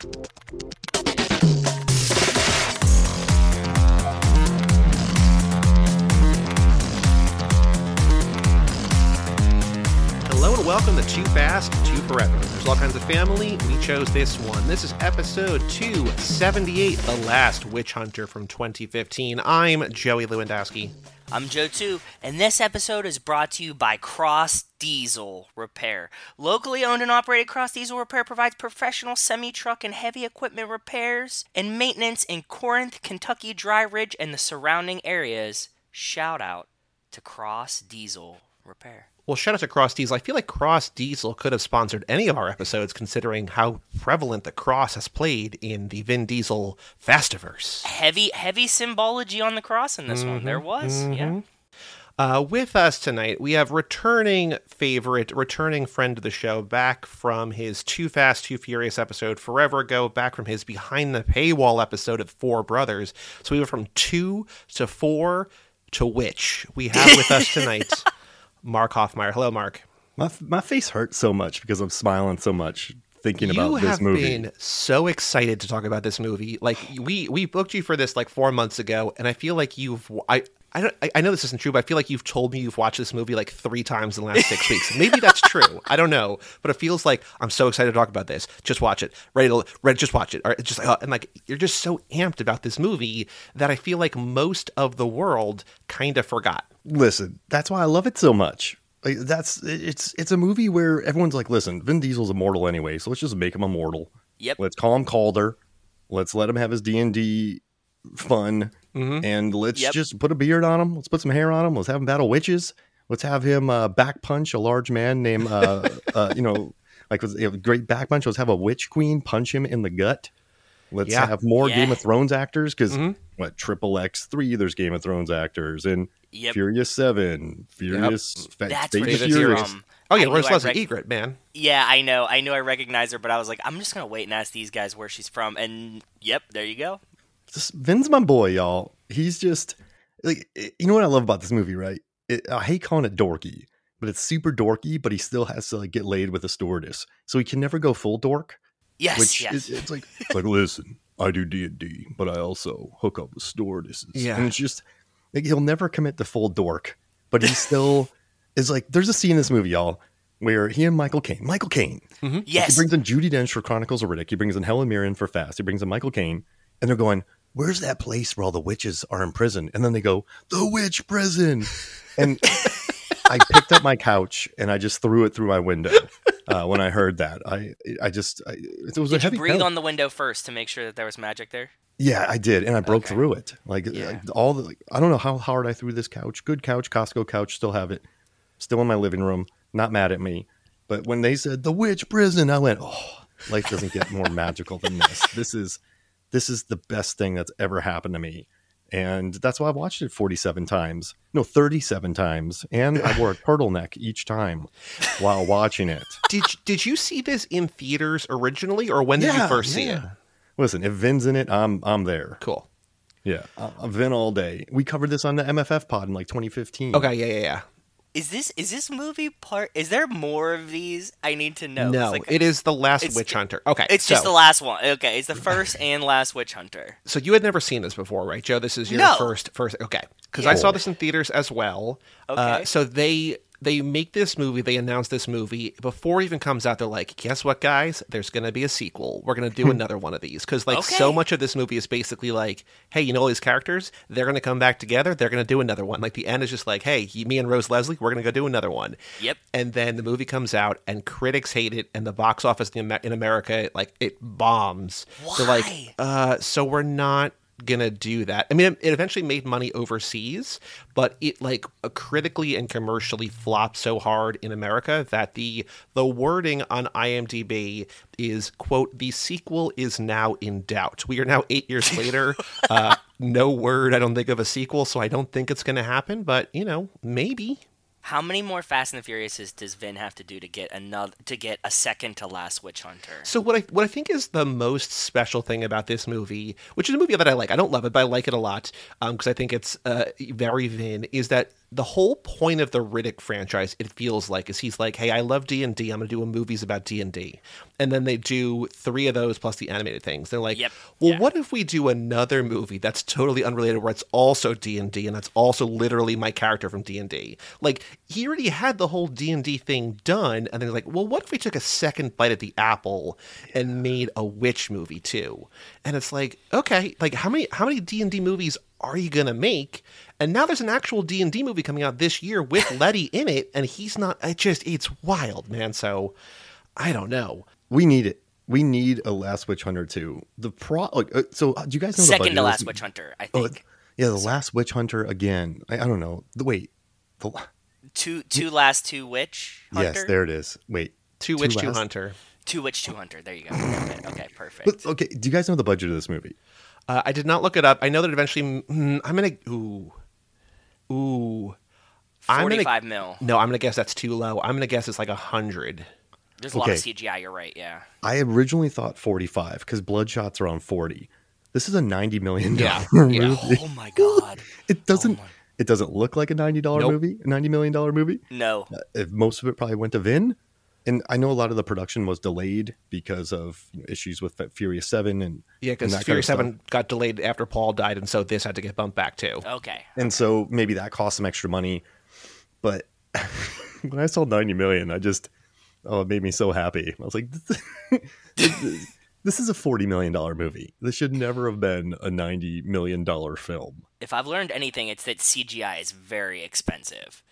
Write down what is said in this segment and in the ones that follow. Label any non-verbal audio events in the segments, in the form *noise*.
Hello and welcome to Too Fast, Too Forever. There's all kinds of family. We chose this one. This is episode 278, The Last Witch Hunter from 2015. I'm Joey Lewandowski. I'm Joe 2, and this episode is brought to you by Cross Diesel Repair. Locally owned and operated Cross Diesel Repair provides professional semi truck and heavy equipment repairs and maintenance in Corinth, Kentucky, Dry Ridge, and the surrounding areas. Shout out to Cross Diesel Repair. Well, shout out to Cross Diesel. I feel like Cross Diesel could have sponsored any of our episodes considering how prevalent the cross has played in the Vin Diesel Fastiverse. Heavy, heavy symbology on the cross in this one. There was, yeah. Uh, with us tonight, we have returning favorite, returning friend of the show, back from his Too Fast, Too Furious episode forever ago, back from his Behind the Paywall episode of Four Brothers. So we went from two to four to which we have with us *laughs* tonight Mark Hoffmeyer. Hello, Mark. My my face hurts so much because I'm smiling so much thinking you about have this movie. been so excited to talk about this movie. Like we we booked you for this like four months ago, and I feel like you've I. I, don't, I- I know this isn't true, but I feel like you've told me you've watched this movie like three times in the last six weeks. Maybe that's true. I don't know, but it feels like I'm so excited to talk about this. Just watch it. Ready to ready, just watch it. Or it's just uh, and like you're just so amped about this movie that I feel like most of the world kind of forgot. Listen, that's why I love it so much. Like, that's it's it's a movie where everyone's like, listen, Vin Diesel's immortal anyway, so let's just make him immortal. Yep. Let's call him Calder. Let's let him have his D and D fun, and let's Yep. just put a beard on him. Let's put some hair on him. Let's have him battle witches. Let's have him uh, back punch a large man named, uh, *laughs* uh, you know, like was a great back punch. Let's have a witch queen punch him in the gut. Let's Yeah. have more Yeah. Game of Thrones actors because Mhm. what Triple X three? There's Game of Thrones actors and Yep. Furious Seven, Furious, Fa- That's Fate where of she's Furious. Oh yeah, I where's knew Leslie rec- Egret, man? Yeah, I know. I knew I recognized her, but I was like, I'm just gonna wait and ask these guys where she's from. And yep, there you go. Just, Vin's my boy, y'all. He's just like you know what I love about this movie, right? It, I hate calling it dorky, but it's super dorky. But he still has to like get laid with a stewardess, so he can never go full dork. Yes, which yes. is it's like it's like listen, I do D and D, but I also hook up with stewardesses. Yeah. and it's just like he'll never commit to full dork, but he still *laughs* is like. There's a scene in this movie, y'all, where he and Michael Caine, Michael Caine, mm-hmm. yes. he brings in Judi Dench for Chronicles of Riddick. He brings in Helen Mirren for Fast. He brings in Michael Caine, and they're going, "Where's that place where all the witches are in prison?" And then they go, "The witch prison." And *laughs* I picked up my couch and I just threw it through my window uh, when I heard that. I I just I, it was a Did you breathe on the window first to make sure that there was magic there? Yeah, I did, and I broke Okay. through it. Like Yeah. like, all the, like, I don't know how hard I threw this couch. Good couch, Costco couch, still have it, still in my living room. Not mad at me, but when they said the witch prison, I went, oh, life doesn't get more magical than this. This is this is the best thing that's ever happened to me, and that's why I watched it forty seven times, no, thirty seven times, and I wore a *laughs* turtleneck each time while watching it. did did you see this in theaters originally, or when did you first see it? yeah. Listen, if Vin's in it, I'm I'm there. Cool. Yeah, uh, Vin all day. We covered this on the MFF pod in like 2015. Okay, yeah, yeah, yeah. Is this is this movie part? Is there more of these? I need to know. No, like- it is the last witch hunter. Okay, It's so, just the last one. Okay, it's the *clears throat* first and last witch hunter. So you had never seen this before, right, Joe? This is your No. first first. Okay, because I saw this in theaters as well. Uh, Okay. so they they make this movie. They announce this movie before it even comes out. They're like, guess what, guys? There's going to be a sequel. We're going to do another one of these because like so much of this movie is basically like, hey, you know all these characters? They're going to come back together. They're going to do another one. Like the end is just like, hey, me and Rose Leslie, we're going to go do another one. Yep. And then the movie comes out, and critics hate it, and the box office in America, like it bombs. They're like, Why? uh, so we're not gonna do that. I mean, it, eventually made money overseas, but it like uh, critically and commercially flopped so hard in America that the the wording on IMDb is quote the sequel is now in doubt. We are now eight years *laughs* later. uh, no word, I don't think of a sequel, so I don't think it's gonna happen. But you know, maybe. How many more Fast and the Furiouses does Vin have to do to get another to get a second to last Witch Hunter? So what I what I think is the most special thing about this movie, which is a movie that I like, I don't love it, but I like it a lot because I think it's uh, very Vin, is that the whole point of the Riddick franchise, it feels like, is he's like, hey, I love D and D. I'm gonna do a movies about D and D, and then they do three of those plus the animated things. They're like, Yep. well, Yeah. what if we do another movie that's totally unrelated, where it's also D and D, and that's also literally my character from D and D? Like he already had the whole D and D thing done, and they're like, well, what if we took a second bite at the apple and made a witch movie too? And it's like, okay, like how many how many D and D movies are you gonna make? And now there's an actual D and D movie coming out this year with *laughs* Letty in it, and he's not. It just it's wild, man. So I don't know. We need it. We need a Last Witch Hunter too. The pro like uh, so. uh, Do you guys know the budget Second to last Witch Hunter, I Oh, think. yeah, the Last Witch Hunter again. I, I don't know. The wait. The, two two last two witch hunter. yes, there it is. Wait. Two Witch, Two Hunter. Two witch two hunter. There you go. *laughs* Okay, perfect. But okay, do you guys know the budget of this movie? Uh, I did not look it up. I know that eventually. mm, I'm gonna. Ooh. Ooh. I'm gonna. mil. No, I'm gonna guess that's too low. I'm gonna guess it's like a hundred. There's a lot of CGI. You're right. Yeah. I originally thought 45 because Bloodshot's around 40. This is a 90 million Yeah, dollar yeah. movie. *laughs* Oh my god. It doesn't. my- It doesn't look like a 90 dollar Nope. movie, a 90 million dollar movie. No. Uh, if most of it probably went to Vin, and I know a lot of the production was delayed because of you know, issues with Furious Seven and Yeah, because Furious kind Fury of stuff. Seven got delayed after Paul died, and so this had to get bumped back too. Okay. and so maybe that cost some extra money. But *laughs* when I saw 90 million, I just oh, it made me so happy. I was like, *laughs* this, this is a 40 million dollar movie. This should never have been a 90 million dollar film. If I've learned anything, it's that CGI is very expensive.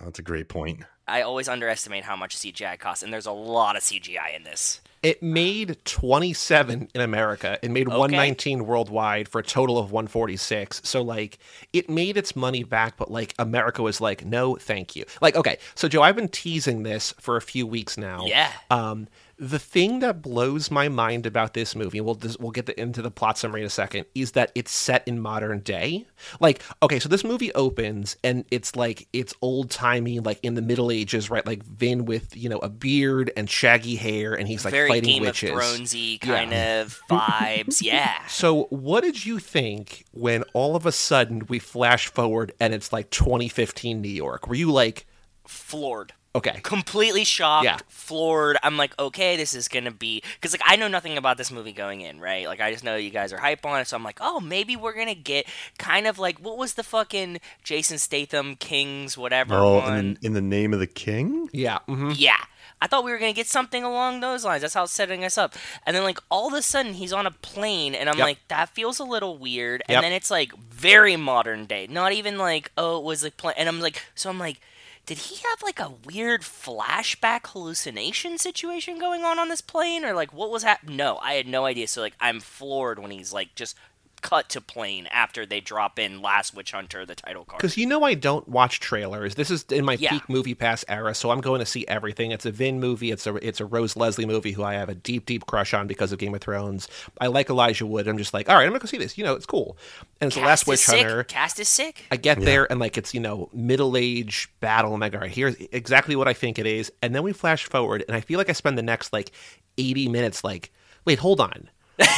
Oh, that's a great point. I always underestimate how much CGI costs, and there's a lot of CGI in this. It made 27 in America. It made Okay. 119 worldwide for a total of 146. So like it made its money back, but like America was like, no, thank you. Like, okay, so Joe, I've been teasing this for a few weeks now. Yeah. Um, the thing that blows my mind about this movie, we'll we'll get the, into the plot summary in a second, is that it's set in modern day. Like, okay, so this movie opens and it's like it's old timey, like in the Middle Ages, right? Like Vin with you know a beard and shaggy hair, and he's like very fighting Game witches. of Thronesy kind of *laughs* vibes. Yeah. So, what did you think when all of a sudden we flash forward and it's like 2015 New York? Were you like, Floored. Okay, completely shocked, Yeah. floored. I'm like, okay, this is gonna be because like I know nothing about this movie going in, right? Like I just know you guys are hype on it, so I'm like, oh, maybe we're gonna get kind of like what was the fucking Jason Statham Kings whatever Oh, one? in, in the name of the king? yeah, hmm Yeah. I thought we were gonna get something along those lines. That's how it's setting us up. And then like all of a sudden he's on a plane and I'm Yep. like, that feels a little weird. Yep. And then it's like very modern day. Not even like, oh, it was like plane and I'm like so I'm like, did he have like a weird flashback hallucination situation going on on this plane? Or like what was happening? No, I had no idea. So like I'm floored when he's like just cut to plane after they drop in Last Witch Hunter, the title card. Because you know I don't watch trailers. This is in my Yeah. peak movie pass era, so I'm going to see everything. It's a Vin movie. It's a it's a Rose Leslie movie who I have a deep deep crush on because of Game of Thrones. I like Elijah Wood. I'm just like, all right, I'm gonna go see this. You know, it's cool. And it's the Last Witch sick. Hunter. Cast is sick. I get there and like it's you know middle age battle. I'm like, all right, here's exactly what I think it is. And then we flash forward, and I feel like I spend the next like 80 minutes like, wait, hold on. *laughs*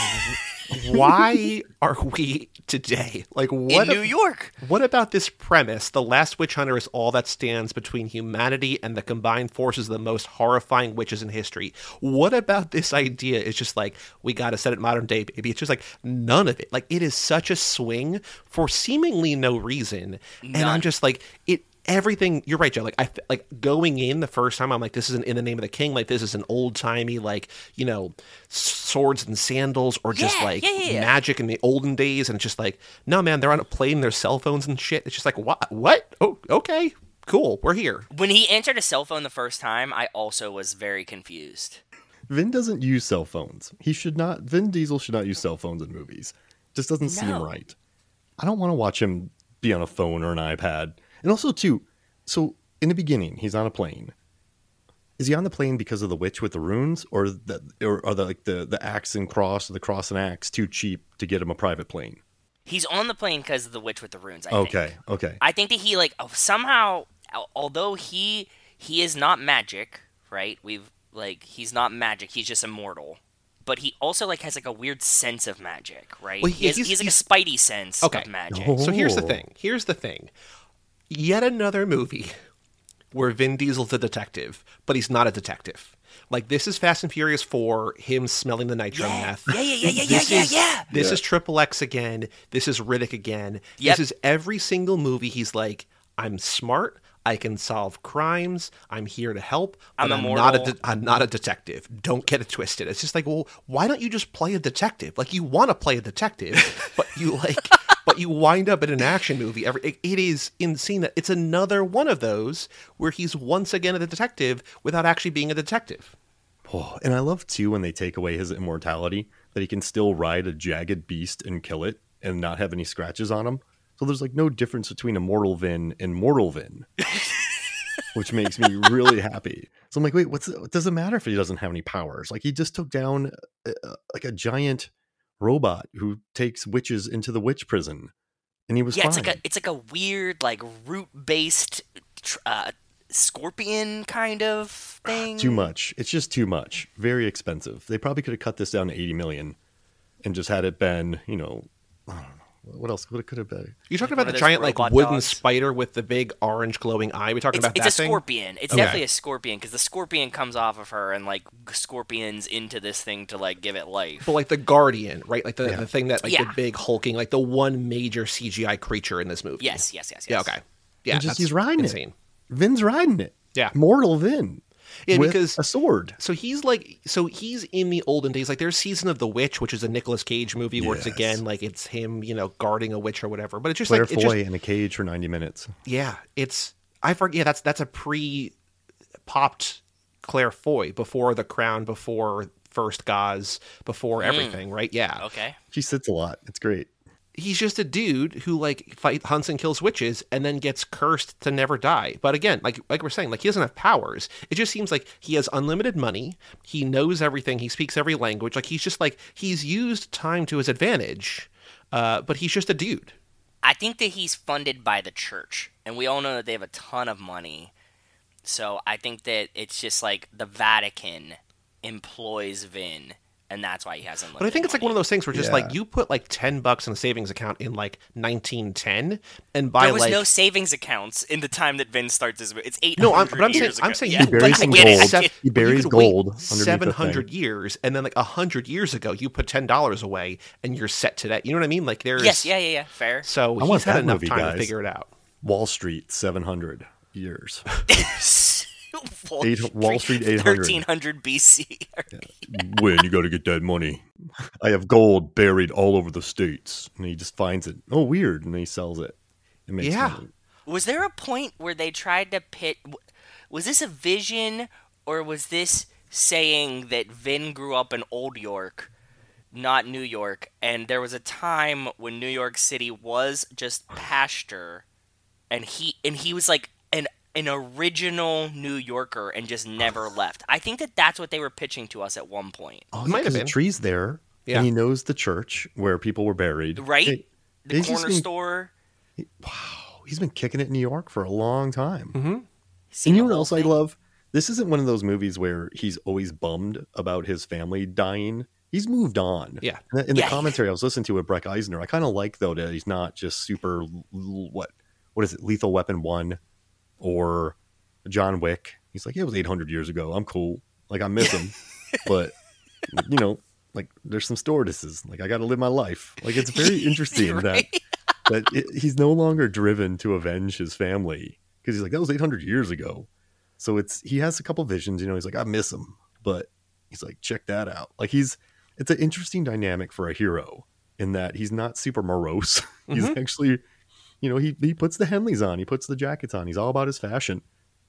Why are we today? Like, what? in New York. What about this premise? The last witch hunter is all that stands between humanity and the combined forces of the most horrifying witches in history. What about this idea is just like, we got to set it modern day, baby? It's just like, none of it. Like, it is such a swing for seemingly no reason. And I'm just like, it. Everything you're right, Joe. Like I like going in the first time, I'm like, this isn't in the name of the king. Like this is an old timey, like you know, swords and sandals, or just Yeah, like yeah, yeah, yeah. magic in the olden days. And it's just like, no, man, they're on a plane, their cell phones and shit. It's just like, what? What? Oh, okay, cool, we're here. When he answered a cell phone the first time, I also was very confused. Vin doesn't use cell phones. He should not. Vin Diesel should not use cell phones in movies. Just doesn't seem right. I don't want to watch him be on a phone or an iPad. And also, too, so in the beginning, he's on a plane. Is he on the plane because of the witch with the runes, or the, or are the like the the axe and cross, or the cross and axe too cheap to get him a private plane? He's on the plane because of the witch with the runes. I think. Okay, okay. I think that he like oh, somehow, although he he is not magic, right? We've like he's not magic. He's just immortal. But he also like has like a weird sense of magic, right? Well, he has, he's- he's like he's- a spidey sense Okay. of magic. Oh. So here's the Oh. thing. Here's the thing. Yet another movie where Vin Diesel's a detective, but he's not a detective. Like this is Fast and Furious 4, him smelling the nitro Yeah. meth. Yeah, yeah, yeah, yeah, This yeah, is, yeah. This Yeah. is Triple X again. This is Riddick again. Yep. This is every single movie he's like, I'm smart. I can solve crimes. I'm here to help. I'm but I'm not a de- I'm not a detective. Don't get it twisted. It's just like, well, why don't you just play a detective? Like you want to play a detective, *laughs* but you like, but you wind up in an action movie. Every it, it is insane that it's another one of those where he's once again a detective without actually being a detective. Oh, and I love too when they take away his immortality that he can still ride a jagged beast and kill it and not have any scratches on him. So there's like no difference between immortal Vin and mortal Vin, *laughs* which makes me really happy. So I'm like, wait, what's it doesn't matter if he doesn't have any powers. Like he just took down uh, uh, like a giant robot who takes witches into the witch prison, and he was Yeah, fine. it's like a it's like a weird like root based uh, scorpion kind of thing. too much. It's just too much. Very expensive. They probably could have cut this down to 80 million and just had it been, you know, I don't know. What else would it could have been? You're talking Like about the giant like wooden dogs? spider with the big orange glowing eye. We talking It's, about it's that a thing? scorpion. It's Okay. definitely a scorpion because the scorpion comes off of her and like scorpions into this thing to like give it life. But like the Guardian, right? Like the, Yeah. the thing that like Yeah. the big hulking, like the one major CGI creature in this movie. Yes, yes, yes, yes. Yeah. Okay. Yeah. And just he's riding insane. it. Vin's riding it. Yeah. Mortal Vin. Yeah, with because a sword. so he's like so he's in the olden days. Like there's Season of the Witch, which is a Nicolas Cage movie where it's again like it's him, you know, guarding a witch or whatever. But it's just Claire like it's Foy just in a cage for 90 minutes. yeah, it's I forget. Yeah, that's that's a pre popped Claire Foy before the Crown, before First Gauze, before hmm. everything, right? Yeah. Okay. She sits a lot. It's great. He's just a dude who like fight hunts and kills witches and then gets cursed to never die. But again, like like we're saying, like he doesn't have powers. It just seems like he has unlimited money. He knows everything. He speaks every language. Like he's just like he's used time to his advantage. Uh, but he's just a dude. I think that he's funded by the church, and we all know that they have a ton of money. So I think that it's just like the Vatican employs Vin, and that's why he has unlimited But I think it's like one of those things where just Yeah. like you put like ten bucks in a savings account in like 1910, and by There was like no savings accounts in the time that Vin starts his. It's eight. No, I'm, but I'm saying years I'm saying Yeah, you buries I like, some it, I gold. get. He but you buries gold underneath the Seven thing. hundred years, and then like hundred years ago, you put ten dollars away, and you're set to that. You know what I mean? Like there's Yes, yeah, yeah, yeah. Fair. So I he's want had that enough movie, time to figure it out. Wall Street, 700 years. *laughs* *laughs* Wall, Eight- Wall Street 800. 1300 BC. when you got to get that money. I have gold buried all over the states. And he just finds it. Oh, weird. And he sells it. It makes Yeah. money. Was there a point where they tried to pit? Was this a vision, or was this saying that Vin grew up in Old York, not New York, and there was a time when New York City was just pasture, and he and he was like an an original New Yorker and just never *sighs* left. I think that that's what they were pitching to us at one point, Oh, Might have because the been. tree's there. Yeah. And he knows the church where people were buried. right? Hey, the corner been- store. He's been kicking it in New York for a long time. Mm-hmm. seen And you know what whole else I love? This isn't one of those movies where he's always bummed about his family dying. He's moved on. Yeah. In the- In the Yeah. commentary I was listening to with Breck Eisner, I kind of like though that he's not just super l- l- what what is it, Lethal Weapon One or John Wick. He's like, yeah, it was 800 years ago. I'm cool. Like I miss him, *laughs* but you know, like there's some stewardesses. Like I got to live my life. Like it's very *laughs* interesting that Right? that it, he's no longer driven to avenge his family because he's like that was 800 years ago so it's he has a couple visions you know he's like i miss him but he's like check that out like he's it's an interesting dynamic for a hero in that he's not super morose *laughs* he's Mhm. actually you know he, he puts the henleys on he puts the jackets on he's all about his fashion.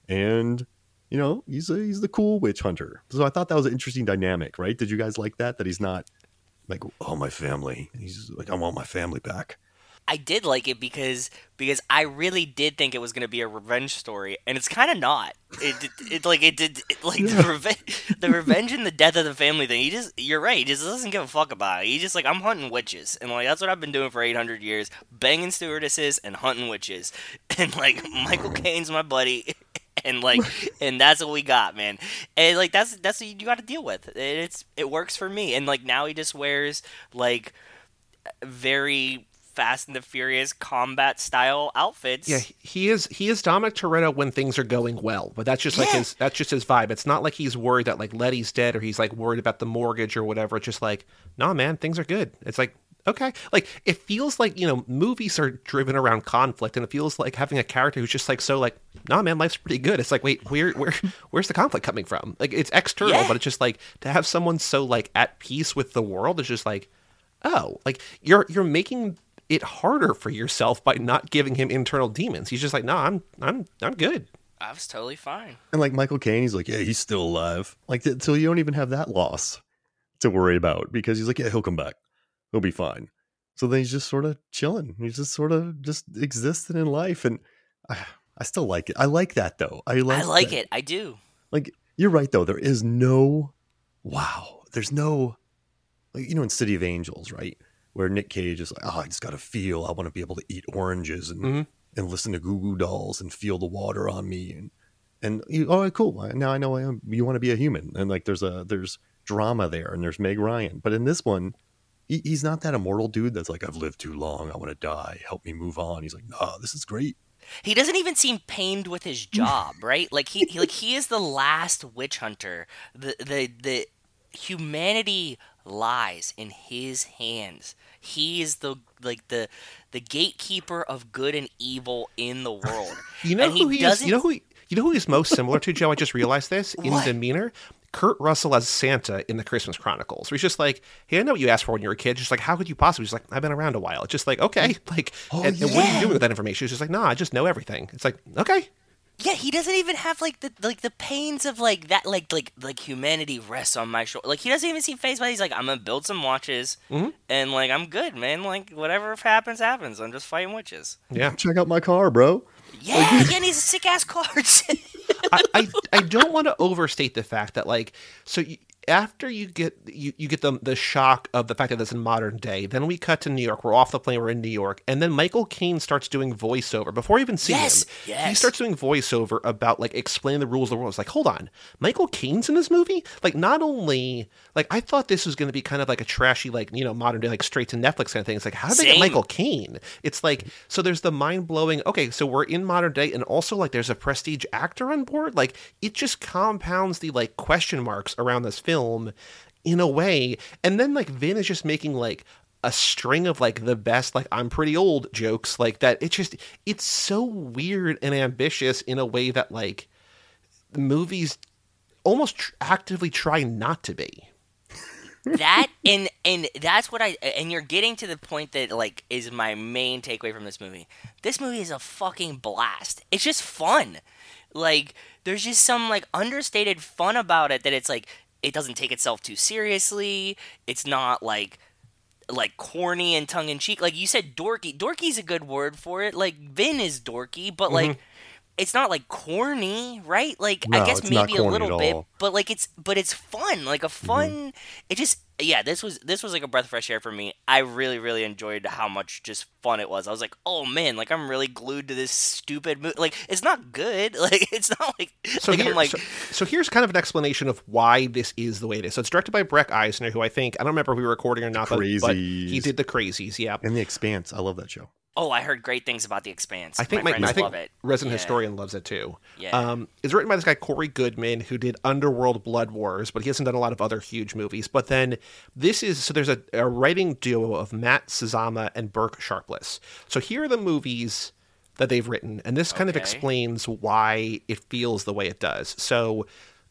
And you know he's a, he's the cool witch hunter. So i thought that was an interesting dynamic right? Did you guys like that that he's not like oh my family he's like i want my family back I did like it because because I really did think it was going to be a revenge story, and it's kind of not. It, it, it like it did it, *laughs* like the revenge the revenge and the death of the family thing. He just you're right. He just doesn't give a fuck about it. He just like I'm hunting witches, and like that's what I've been doing for 800 years, banging stewardesses and hunting witches, *laughs* and like Michael Caine's my buddy. *laughs* And like, and that's what we got, man. And like, that's that's what you got to deal with. It's it works for me. And like now he just wears like very Fast and the Furious combat style outfits. Yeah, he is he is Dominic Toretto when things are going well, but that's just like Yeah. his that's just his vibe. It's not like he's worried that like Letty's dead or he's like worried about the mortgage or whatever. It's just like, nah, man, things are good. It's like okay, like it feels like you know movies are driven around conflict, and it feels like having a character who's just like so like, nah, man, life's pretty good. It's like wait, where where *laughs* where's the conflict coming from? Like it's external, Yeah. but it's just like to have someone so like at peace with the world is just like oh, like you're you're making it harder for yourself by not giving him internal demons. He's just like, no, I'm I'm I'm good. I was totally fine. And like Michael Caine, he's like, yeah, he's still alive. Like, th- so you don't even have that loss to worry about because he's like, yeah, he'll come back. He'll be fine. So then he's just sort of chilling. He's just sort of just existing in life. And I, I still like it. I like that though. I like, I like that. it. I do. Like, you're right though. There is no, wow, there's no, like, you know, in City of Angels, right? Where Nick Cage is like, oh, I just got to feel. I want to be able to eat oranges and Mhm. and listen to Goo Goo Dolls and feel the water on me and and you, all right, cool. Now I know I am, you want to be a human and like there's a there's drama there and there's Meg Ryan, but in this one, he, he's not that immortal dude that's like I've lived too long. I want to die. Help me move on. He's like, nah, this is great. He doesn't even seem pained with his *laughs* job, right? Like he, he like he is the last witch hunter. The the the humanity lies in his hands. He is the like the the gatekeeper of good and evil in the world. *laughs* You know he who he is? You know who he, you know who he's most similar to, Joe? I just realized this in What? demeanor. Kurt Russell as Santa in the Christmas Chronicles. Where he's just like, "Hey, I know what you asked for when you were a kid. Just like, how could you possibly?" He's like, "I've been around a while." It's just like, okay, like, Oh, and, and what are you doing with that information? He's just like, "Nah, I just know everything." It's like, okay, Yeah, he doesn't even have like the like the pains of like that like like like humanity rests on my shoulder. Like he doesn't even seem phased by. it. He's like, I'm gonna build some watches, Mhm. and like I'm good, man. Like whatever happens, happens. I'm just fighting witches. yeah. Check out my car, bro. Yeah, yeah, and he's a sick ass car. *laughs* I, I I don't want to overstate the fact that like so you, after you get you, you get the the shock of the fact that it's in modern day, then we cut to New York. We're off the plane. We're in New York, and then Michael Caine starts doing voiceover before we even see Yes, him. He starts doing voiceover about like explaining the rules of the world. It's like, hold on, Michael Caine's in this movie. Like, not only like I thought this was going to be kind of like a trashy like you know modern day like straight to Netflix kind of thing. It's like how did they get Michael Caine. It's like so there's the mind blowing. Okay, so we're in modern day, and also like there's a prestige actor on board. Like it just compounds the like question marks around this film in a way. And then like Vin is just making like a string of like the best like I'm pretty old jokes like that. It just it's so weird and ambitious in a way that like movies almost tr- actively try not to be. that and and that's what I and you're getting to the point that like is my main takeaway from this movie. This movie is a fucking blast. It's just fun. Like there's just some like understated fun about it that it's like it doesn't take itself too seriously. It's not like like corny and tongue in cheek. Like you said dorky. Dorky's a good word for it. Like Vin is dorky, but mm-hmm. like it's not like corny, right? Like I guess it's not maybe a little bit, but like it's but it's fun. Like a mm-hmm. fun it just yeah, this was this was like a breath of fresh air for me. I really really enjoyed how much just fun it was. I was like, "Oh man, like I'm really glued to this stupid movie. Like it's not good. *laughs* Like it's not like So, like here, I'm like so, so here's kind of an explanation of why this is the way it is. So it's directed by Breck Eisner, who I think I don't remember if we were recording or not, but, but he did the Crazies. Yeah, And The Expanse. I love that show. Oh, I heard great things about The Expanse. I think my my, friends I think love it. resident Yeah. historian loves it too. Yeah. Um, it's written by this guy Cory Goodman, who did Underworld Blood Wars, but he hasn't done a lot of other huge movies. But then this is so there's a, a writing duo of Matt Sazama and Burke Sharpless. So here are the movies that they've written, and this kind of explains why it feels the way it does. So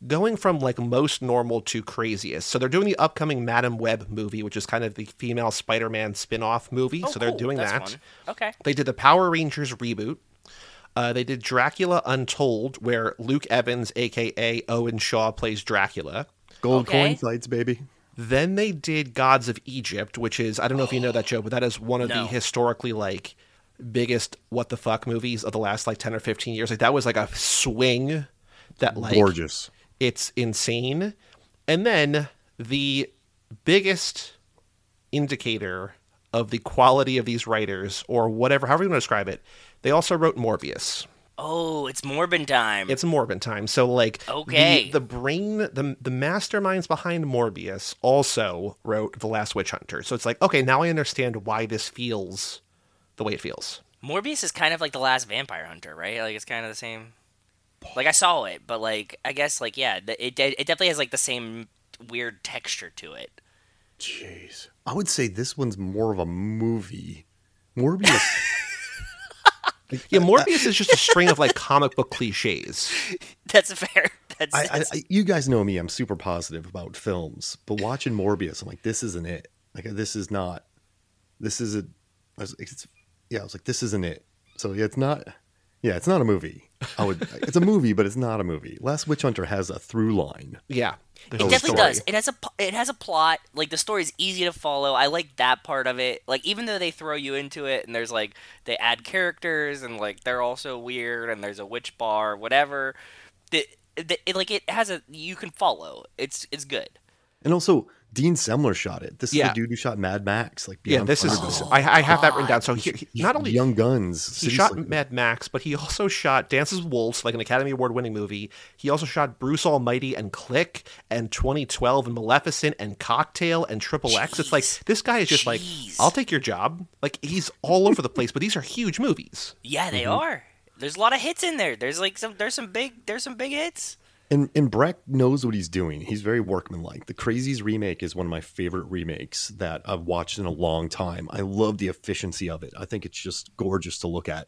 going from like most normal to craziest. So they're doing the upcoming Madame Web movie, which is kind of the female Spider-Man spin-off movie. Oh, so they're cool. doing That's that. fun. Okay. They did the Power Rangers reboot. Uh, they did Dracula Untold, where Luke Evans, aka Owen Shaw, plays Dracula. Gold Okay. coin fights, baby. Then they did Gods of Egypt, which is I don't know if you know that *gasps* Joe, but that is one of No. the historically like biggest what the fuck movies of the last like ten or fifteen years. Like that was like a swing that like Gorgeous. It's insane. And then the biggest indicator of the quality of these writers, or whatever, however you want to describe it, they also wrote Morbius. Oh, it's Morbin time. It's Morbin time. So like the- Okay. the, brain the the masterminds behind Morbius also wrote The Last Witch Hunter. So it's like, okay, now I understand why this feels the way it feels. Morbius is kind of like the last Vampire Hunter, right? Like it's kind of the same. Like I saw it, but like I guess like yeah, th- it it definitely has like the same weird texture to it. Jeez. I would say this one's more of a movie. Morbius. *laughs* Yeah, uh, Morbius is just a *laughs* string of like comic book cliches. That's fair. That's, I, I, that's- I, you guys know me. I'm super positive about films, but watching Morbius, I'm like, this isn't it. Like, this is not. This is a. I was, it's, yeah, I was like, this isn't it. So yeah, it's not. Yeah, it's not a movie. I would. it's a movie, but it's not a movie. Last Witch Hunter has a through line. Yeah, there's it definitely story. does. It has a p- it has a plot. Like the story is easy to follow. I like that part of it. Like even though they throw you into it and there's like they add characters and like they're also weird and there's a witch bar, whatever. The, the, it, like it has a you can follow. It's it's good. And also, Dean Semler shot it. This is Yeah. the dude who shot Mad Max. Like, Yeah, Beyond this is. Thunderdome. I, I have that written down. So he, he- not only Young Guns. he City shot Slickers. Mad Max, but he also shot Dances with Wolves, like an Academy Award winning movie. He also shot Bruce Almighty and Click and 2012 and Maleficent and Cocktail and Triple X. It's like this guy is just like, I'll take your job. Like he's all over the place, but these are huge movies. Yeah, they mm-hmm. are. There's a lot of hits in there. There's like some there's some big there's some big hits. And and Breck knows what he's doing. He's very workmanlike. The Crazies remake is one of my favorite remakes that I've watched in a long time. I love the efficiency of it. I think it's just gorgeous to look at.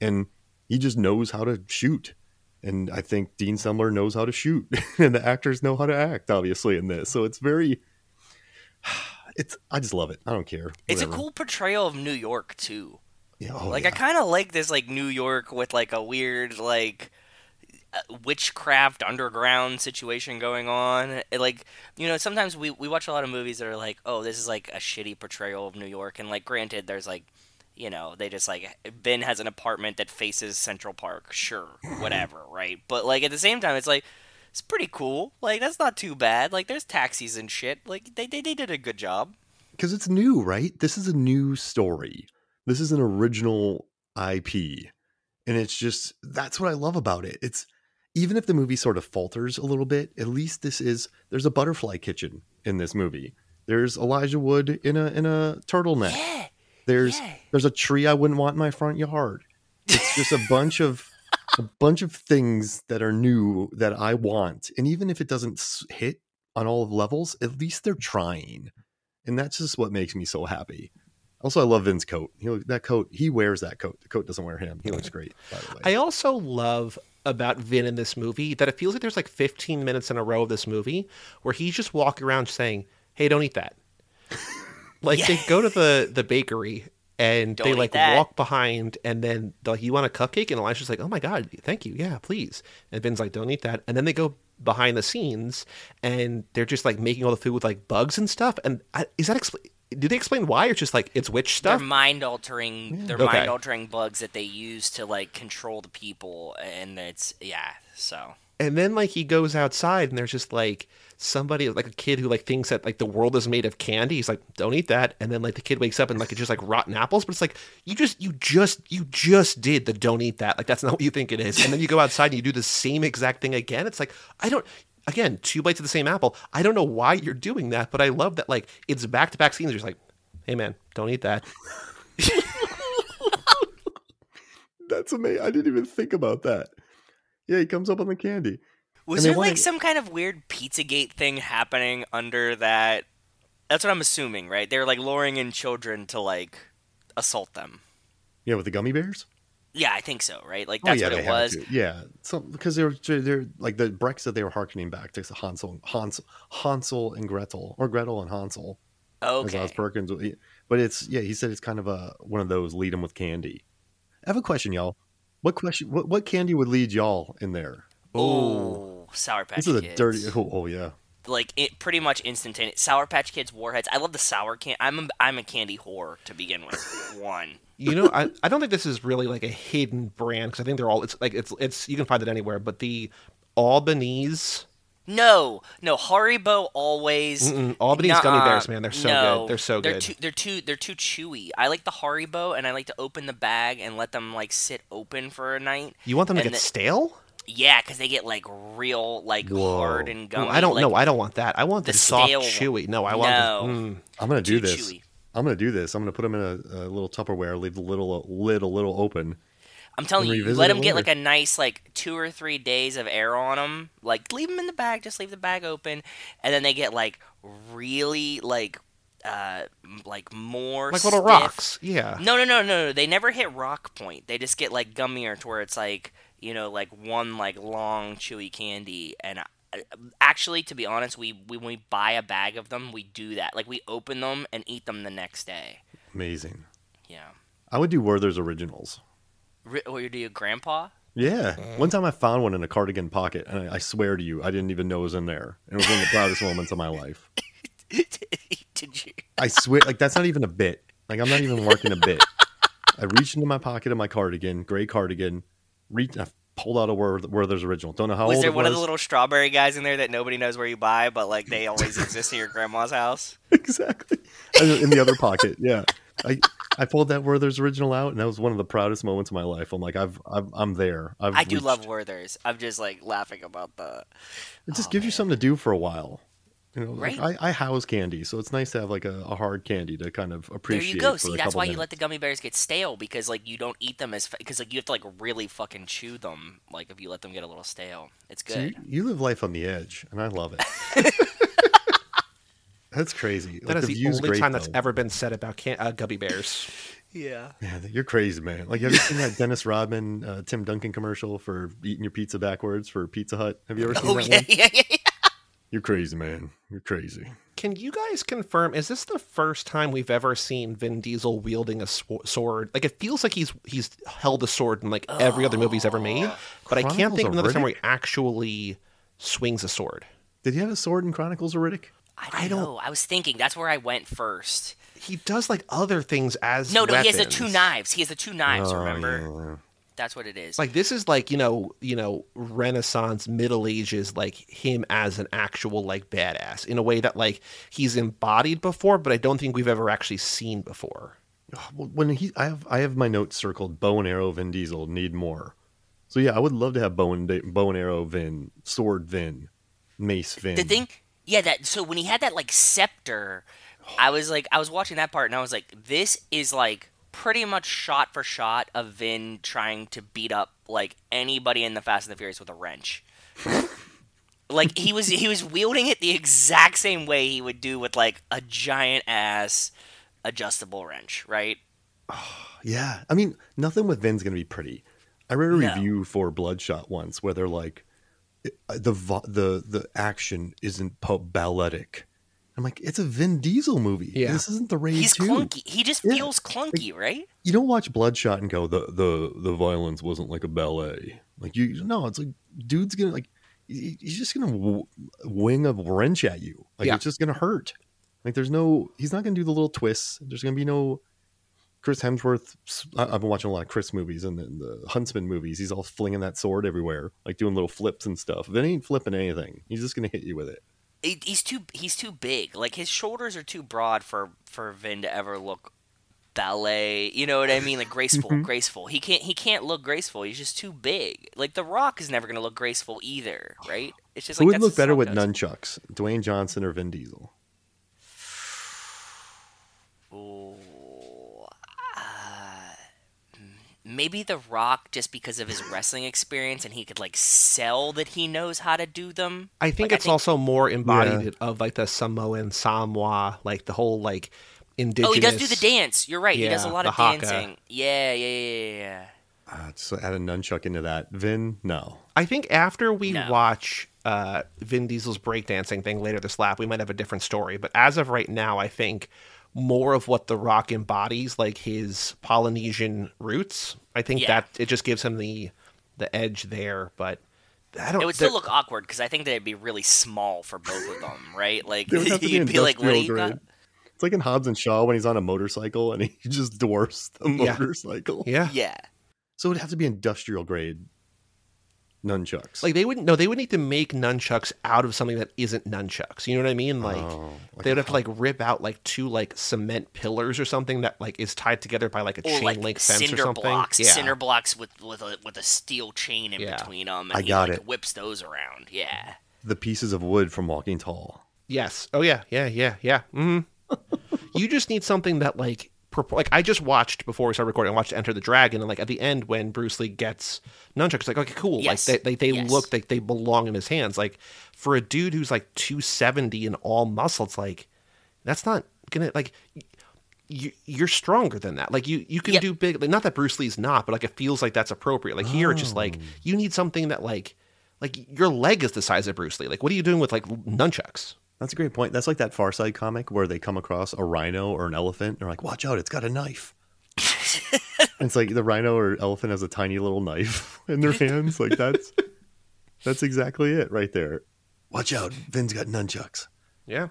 And he just knows how to shoot. And I think Dean Semler knows how to shoot. *laughs* and the actors know how to act, obviously, in this. So it's very *sighs* it's I just love it. I don't care. It's a cool portrayal of New York too. Yeah, oh, like yeah. I kind of like this like New York with like a weird like witchcraft underground situation going on. It, like you know, sometimes we we watch a lot of movies that are like, oh, this is like a shitty portrayal of New York, and like granted, there's like. You know, they just like Ben has an apartment that faces Central Park. Sure, *laughs* whatever, right? But like at the same time, it's like it's pretty cool. Like that's not too bad. Like there's taxis and shit. Like they they, they did a good job. because it's new, right? This is a new story. This is an original IP. And it's just that's what I love about it. It's even if the movie sort of falters a little bit, at least this is there's a butterfly kitchen in this movie. There's Elijah Wood in a in a turtleneck. Yeah, There's yeah. there's a tree I wouldn't want in my front yard. It's just a bunch of a bunch of things that are new that I want. And even if it doesn't hit on all of levels, at least they're trying. And that's just what makes me so happy. Also, I love Vin's coat. He look, that coat. He wears that coat. The coat doesn't wear him. He looks great. By the way, I also love about Vin in this movie that it feels like there's like 15 minutes in a row of this movie where he's just walking around saying, "Hey, don't eat that." *laughs* like they go to the the bakery and Don't they like that. walk behind and then they're like, "You want a cupcake?" And Elijah's like, "Oh my god, thank you, yeah, please." And Vin's like, "Don't eat that." And then they go behind the scenes and they're just like making all the food with like bugs and stuff. And I, is that expl- do they explain why? Or just like it's witch stuff? They're mind altering. They're Okay. mind altering bugs that they use to like control the people, and it's yeah. So And then like he goes outside and there's just like somebody like a kid who like thinks that like the world is made of candy. He's like, Don't eat that. And then like the kid wakes up and like it's just like rotten apples. But it's like you just you just you just did the don't eat that. Like that's not what you think it is. And then you go outside and you do the same exact thing again. It's like I don't again, two bites of the same apple. I don't know why you're doing that, but I love that like it's back to back scenes. You're just like, Hey man, don't eat that. *laughs* that's amazing. I didn't even think about that. Yeah, he comes up on the candy. was And they there like wanted- some kind of weird PizzaGate thing happening under that? That's what I'm assuming, right? They're like luring in children to like assault them. Yeah, with the gummy bears. Yeah, I think so, right? Like Oh, that's yeah, what it was. Yeah, so because they're they're like the Brex that they were harkening back to Hansel, Hansel, Hansel and Gretel, or Gretel and Hansel, as Okay. Oz Perkins. But it's yeah, he said it's kind of a one of those lead them with candy. I have a question, y'all. What question? What, what candy would lead y'all in there? Oh, Sour Patch This is a Kids. dirty. Oh, oh yeah. Like it pretty much instantaneous. Sour Patch Kids, Warheads. I love the sour can. I'm a, I'm a candy whore to begin with. *laughs* One. You know, I, I don't think this is really like a hidden brand because I think they're all it's like it's it's you can find it anywhere. But the Albanese No, no. Haribo always. Mm-mm, gummy Nuh-uh. bears, man, they're so No, good. They're so they're good. Too, they're too they're too chewy. I like the Haribo, and I like to open the bag and let them like sit open for a night. You want them to and get the- stale? Yeah, because they get like real like Whoa. hard and Ooh, gummy. I don't like, know. I don't want that. I want the, the soft, stale chewy. No, I want. No. The, mm. I'm gonna do Too this. chewy. I'm gonna do this. I'm gonna put them in a, a little Tupperware, leave the little lid a little open. I'm telling you, you let them get like a nice like two or three days of air on them. Like leave them in the bag, just leave the bag open, and then they get like really like uh like more Like little stiff. rocks. Yeah. No, no, no, no, no. They never hit rock point. They just get like gummier to where it's like you know like one like long chewy candy. And uh, actually, to be honest, we, we when we buy a bag of them, we do that. Like we open them and eat them the next day. Amazing. Yeah. I would do Werther's originals. Ri- What you do, your grandpa? Yeah. One time I found one in a cardigan pocket, and I, I swear to you, I didn't even know it was in there. It was one of the proudest moments of my life. *laughs* Did you? I swear, like that's not even a bit. Like I'm not even working a bit. *laughs* I reached into my pocket of my cardigan, gray cardigan, reached, I pulled out a Werth- Werther's original. Don't know how Was old there one was. of the little strawberry guys in there that nobody knows where you buy, but like they always *laughs* exist in your grandma's house? *laughs* exactly. In the other pocket, yeah. I I pulled that Werther's original out, and that was one of the proudest moments of my life. I'm like, I've, I've I'm there. I've I do reached. love Werther's. I'm just like laughing about the. It just Oh, gives you something to do for a while. You know, like, Right. I, I house candy, so it's nice to have like a, a hard candy to kind of appreciate. There you go. for See, that's couple why you let the gummy bears get stale because like you don't eat them as because like you have to like really fucking chew them. Like if you let them get a little stale, it's So you, good. you live life on the edge, and I love it. *laughs* that's crazy. That Like, is the view's only great, time that's though. ever been said about can- uh, gummy bears. Yeah. Yeah, you're crazy, man. Like, have you seen that Dennis Rodman, uh, Tim Duncan commercial for eating your pizza backwards for Pizza Hut? Have you ever *laughs* seen Oh that yeah, one? yeah, yeah, yeah. You're crazy, man. You're crazy. Can you guys confirm? Is this the first time we've ever seen Vin Diesel wielding a sw- sword? Like it feels like he's he's held a sword in like every other movie he's ever made, *gasps* but I can't think of of another time where he actually swings a sword. Did he have a sword in Chronicles of Riddick? I don't know. I was thinking that's where I went first. He does like other things as No, no, he has the two knives. He has the two knives. Oh, remember? yeah. That's what it is. Like this is like you know you know Renaissance Middle Ages like him as an actual like badass in a way that like he's embodied before, but I don't think we've ever actually seen before. *sighs* When he, I have, I have my notes circled. Bow and arrow, Vin Diesel need more. So yeah, I would love to have bow and bow and arrow, Vin, sword, Vin, mace, Vin. the thing yeah that so when he had that like scepter i was like i was watching that part and i was like this is like pretty much shot for shot of vin trying to beat up like anybody in the fast and the furious with a wrench *laughs* like he was he was wielding it the exact same way he would do with like a giant ass adjustable wrench right *sighs* Yeah, I mean, nothing with Vin's gonna be pretty. I read a No. review for Bloodshot once where they're like, the the the action isn't po- balletic. I'm like, it's a Vin Diesel movie. Yeah. this isn't the Raid he's 2. clunky he just Yeah. feels clunky right You don't watch Bloodshot and go, the the the violence wasn't like a ballet. Like you, no, it's like dude's gonna like, he's just gonna w- wing a wrench at you. Like Yeah. it's just gonna hurt. Like there's no, he's not gonna do the little twists. There's gonna be no. Chris Hemsworth. I- I've been watching a lot of Chris movies and the, the Huntsman movies. He's all flinging that sword everywhere, like doing little flips and stuff. If it ain't flipping anything, he's just gonna hit you with it. He- he's too he's too big. Like his shoulders are too broad for for Vin to ever look ballet. You know what I mean? Like *laughs* graceful, Mm-hmm. graceful. He can't he can't look graceful. He's just too big. Like The Rock is never gonna look graceful either, right? It's just Who like would look better with goes. nunchucks, Dwayne Johnson or Vin Diesel? Ooh, uh, maybe The Rock, just because of his wrestling experience, and he could like sell that he knows how to do them. I think Like, I it's think- also more embodied of like the Samoan Samoa, like the whole like indigenous. Oh, he does do the dance. You're right. he does a lot of haka. dancing. Yeah, yeah, yeah, yeah, yeah. Uh, so add a nunchuck into that. Vin, no. I think after we No. watch uh, Vin Diesel's breakdancing thing later this lap, we might have a different story. But as of right now, I think more of what The Rock embodies, like his Polynesian roots. I think Yeah. that it just gives him the the edge there. But I don't. It would still look awkward because I think they'd be really small for both of them, right? *laughs* Like They would have to be *laughs* you'd be like, "What do you industrial got?" grade. It's like in Hobbs and Shaw when he's on a motorcycle and he *laughs* just dwarfs the Yeah. motorcycle. Yeah. Yeah, So it would have to be industrial grade nunchucks. Like they wouldn't no, they would need to make nunchucks out of something that isn't nunchucks. You know what I mean? Like Oh, like they would have to like rip out like two like cement pillars or something that like is tied together by like a or chain like link fence or cinder something. blocks, yeah. cinder blocks with with a with a steel chain in Yeah. between them. And I he, got like, it. Whips those around. Yeah. the pieces of wood from Walking Tall. Yes. Oh yeah. Yeah. Yeah. Yeah. hmm *laughs* you just need something that like prop- like I just watched before we started recording. I watched Enter the Dragon, and like at the end when Bruce Lee gets nunchucks, it's like okay, cool. Yes. Like they they, they Yes. look like they belong in his hands. Like for a dude who's like two seventy and all muscle, it's like that's not gonna like. You, you're stronger than that. Like you, you can Yep. do big. Like, not that Bruce Lee's not, but like it feels like that's appropriate. Like here, it's just like oh. you need something that like, like your leg is the size of Bruce Lee. Like what are you doing with like nunchucks? That's a great point. That's like that Far Side comic where they come across a rhino or an elephant. And they're like, watch out, it's got a knife. *laughs* It's like the rhino or elephant has a tiny little knife *laughs* in their hands. Like that's *laughs* that's exactly it right there. Watch out, Vin's got nunchucks. Yeah.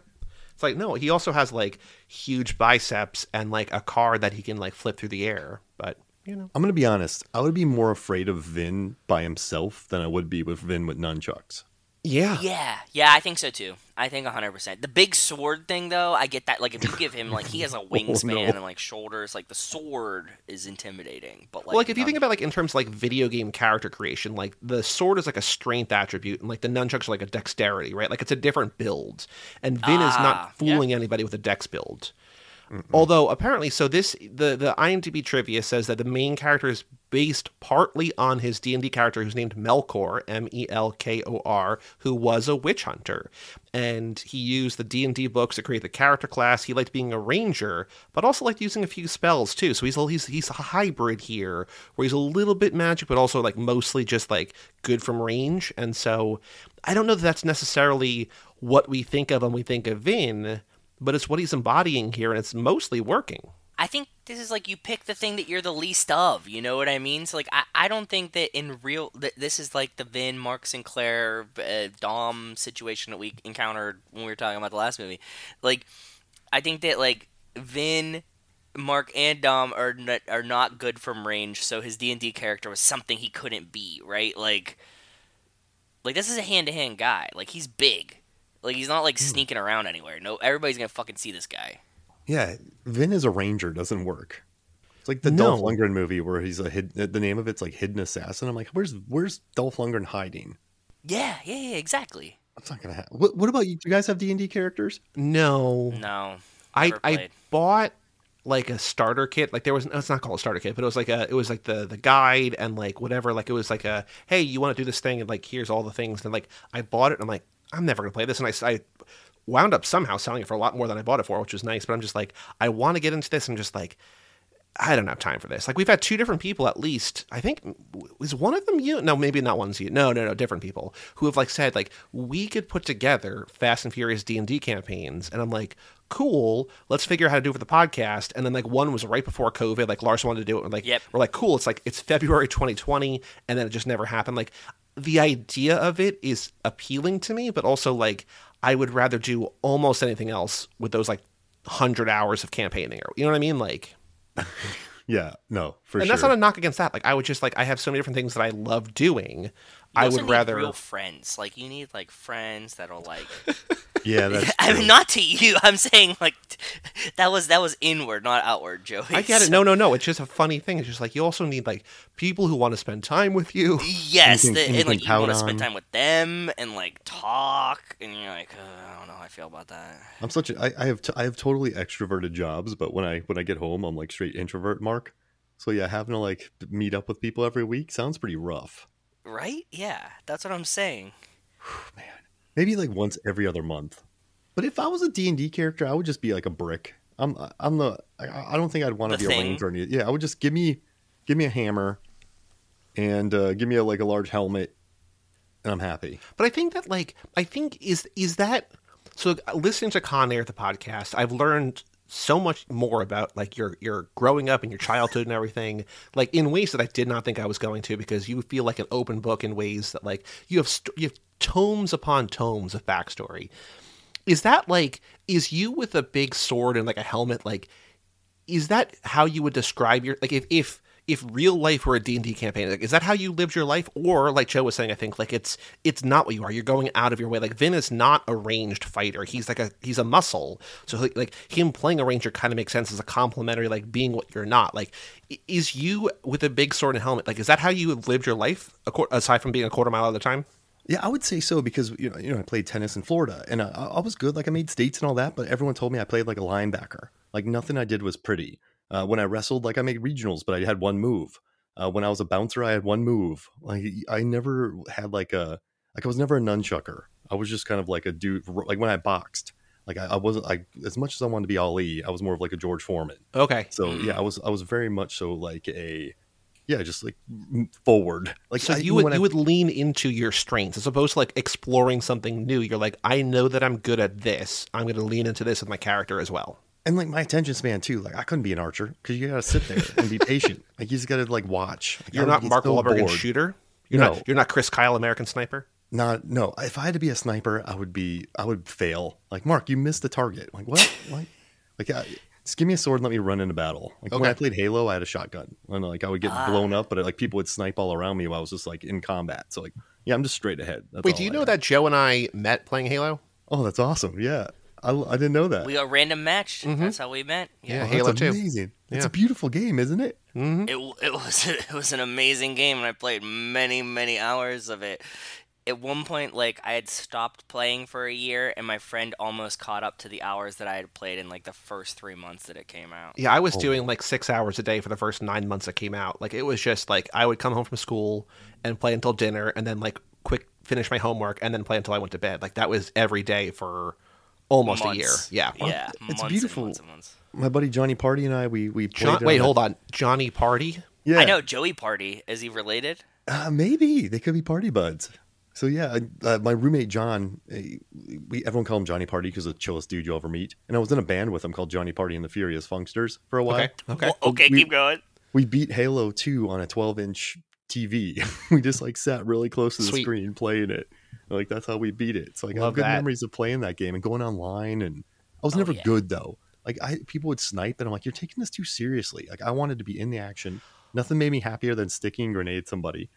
It's like no, he also has like huge biceps and like a car that he can like flip through the air. But you know, I'm gonna be honest. I would be more afraid of Vin by himself than I would be with Vin with nunchucks. Yeah, Yeah, yeah, I think so too. I think 100%. The big sword thing, though, I get that. Like, if you give him, like, he has a *laughs* wingspan no. and, like, shoulders, like, the sword is intimidating. But, like, well, like if you think about like in terms of like video game character creation, like the sword is like a strength attribute, and like the nunchucks are like a dexterity, right? Like it's a different build, and Vin is Ah, not fooling anybody with a dex build. Although apparently, so this the the IMDb trivia says that the main character is based partly on his D and D character who's named Melkor, M E L K O R, who was a witch hunter, and he used the D and D books to create the character class. He liked being a ranger, but also liked using a few spells too. So he's a, he's he's a hybrid here, where he's a little bit magic, but also like mostly just like good from range. And so I don't know that that's necessarily what we think of when we think of Vin but it's what he's embodying here, and it's mostly working. I think this is like you pick the thing that you're the least of. You know what I mean? So like, I, I don't think that in real this is like the Vin, Mark Sinclair, uh, Dom situation that we encountered when we were talking about the last movie. Like, I think that like Vin, Mark, and Dom are are not good from range. So his D and D character was something he couldn't be. Right? Like, like this is a hand to hand guy. Like he's big. Like he's not like hmm. sneaking around anywhere. No, everybody's gonna fucking see this guy. Yeah, Vin as a ranger doesn't work. It's like the No. Dolph Lundgren movie where he's a hid- the name of it's like Hidden Assassin. I'm like, where's where's Dolph Lundgren hiding? Yeah, yeah, yeah, exactly. That's not gonna happen. What, what about you? Do you guys have D and D characters? No, No, I never I bought like a starter kit. Like there was it's not called a starter kit, but it was like a it was like the the guide and like whatever. Like it was like a hey, you want to do this thing and like here's all the things. And like I bought it. and I'm like I'm never gonna play this, and I I wound up somehow selling it for a lot more than I bought it for, which was nice. But I'm just like I want to get into this. I'm just like. I don't have time for this. Like we've had two different people at least. I think is one of them you? No, maybe not one's you. No, no, no, different people who have like said like we could put together Fast and Furious D and D campaigns, and I'm like, cool. Let's figure out how to do it for the podcast. And then like one was right before COVID. Like Lars wanted to do it. and, Like Yep. we're like, cool. It's like it's February 2020, and then it just never happened. Like the idea of it is appealing to me, but also like I would rather do almost anything else with those like hundred hours of campaigning. Or you know what I mean? Like. *laughs* Yeah, no, for and sure. And that's not a knock against that. Like I would just like I have so many different things that I love doing. You I would need rather real friends. Like you need like friends that'll like. *laughs* yeah, *laughs* that's I true. mean, not to you. I'm saying like that was that was inward, not outward, Joey. I get it. No, no, no. It's just a funny thing. It's just like you also need like people who want to spend time with you. *laughs* Yes, You can- the, and you and like you want to spend time with them and like talk, and you're like, uh, I don't know how I feel about that. I'm such a I, I have t- I have totally extroverted jobs, but when I when I get home, I'm like straight introvert mark. So yeah, having to like meet up with people every week sounds pretty rough. Right? Yeah, that's what I'm saying. *sighs* Man, Maybe like once every other month. But if I was a D and D character, I would just be like a brick. I'm I'm the I, I don't think I'd want to The be a ranger or anything. Yeah, I would just give me give me a hammer and uh, give me a, like a large helmet, and I'm happy. But I think that like I think is is that so listening to Con Air the podcast, I've learned so much more about like your your growing up and your childhood and everything like in ways that I did not think I was going to because you feel like an open book in ways that like you have st- you have tomes upon tomes of backstory. Is that like is you with a big sword and like a helmet like is that how you would describe your like if if if real life were a D&D campaign like, is that how you lived your life? Or like Joe was saying I think like it's it's not what you are. You're going out of your way. Like Vin is not a ranged fighter. He's like a he's a muscle. So like, like him playing a ranger kind of makes sense as a complementary like being what you're not. Like is you with a big sword and helmet like is that how you have lived your life aside from being a quarter mile at a time? Yeah, I would say so because you know, you know, I played tennis in Florida, and uh, I, I was good. Like I made states and all that, but everyone told me I played like a linebacker. Like nothing I did was pretty. Uh, when I wrestled, like I made regionals, but I had one move. Uh, when I was a bouncer, I had one move. Like I never had like a like I was never a nunchucker. I was just kind of like a dude. Like when I boxed, like I, I wasn't like as much as I wanted to be Ali. I was more of like a George Foreman. Okay. So yeah, I was I was very much so like a yeah, just like forward. Like So I- you would when I- you would lean into your strengths as opposed to like exploring something new. You're like, I know that I'm good at this. I'm going to lean into this with my character as well. And like my attention span too. Like I couldn't be an archer because you gotta sit there and be patient. *laughs* Like you just gotta like watch. Like, You're not Mark so Wahlberg bored. Shooter. You're No. not. You're not Chris Kyle, American Sniper. Not no. If I had to be a sniper, I would be. I would fail. Like Mark, you missed the target. Like what? *laughs* like, like I, just give me a sword and let me run into battle. Like when I played Halo, I had a shotgun, and like I would get Ah. blown up, but like people would snipe all around me while I was just like in combat. So like, yeah, I'm just straight ahead. That's Wait, do you I know am. that Joe and I met playing Halo? Oh, that's awesome. Yeah, I, I didn't know that. We got random match. That's how we met. Mm-hmm. Yeah, Oh, Halo that's 2. amazing. It's Yeah. a beautiful game, isn't it? Mm-hmm. It, it *laughs* was it was an amazing game, and I played many many hours of it. At one point, like I had stopped playing for a year, and my friend almost caught up to the hours that I had played in like the first three months that it came out. Yeah, I was Oh. doing like six hours a day for the first nine months it came out. Like it was just like I would come home from school and play until dinner, and then like quick finish my homework, and then play until I went to bed. Like that was every day for almost a year. Months. Yeah. yeah, it's months and beautiful. months and months. My buddy Johnny Party and I, we we played. John, wait, hold on. Johnny Party. Yeah, I know Joey Party. Is he related? Uh, maybe they could be party buds. So yeah, I- uh, my roommate John, uh, we everyone called him Johnny Party because the chillest dude you'll ever meet. And I was in a band with him called Johnny Party and the Furious Funksters for a while. Okay. Okay. Well, okay, we- keep going. We beat Halo 2 on a 12 inch TV. *laughs* we just like sat really close to the Sweet. screen playing it. Like that's how we beat it. So like, I have good that. memories of playing that game and going online. And I was Oh, never yeah. good though. Like I people would snipe, and I'm like, you're taking this too seriously. Like I wanted to be in the action. Nothing made me happier than sticking grenade somebody,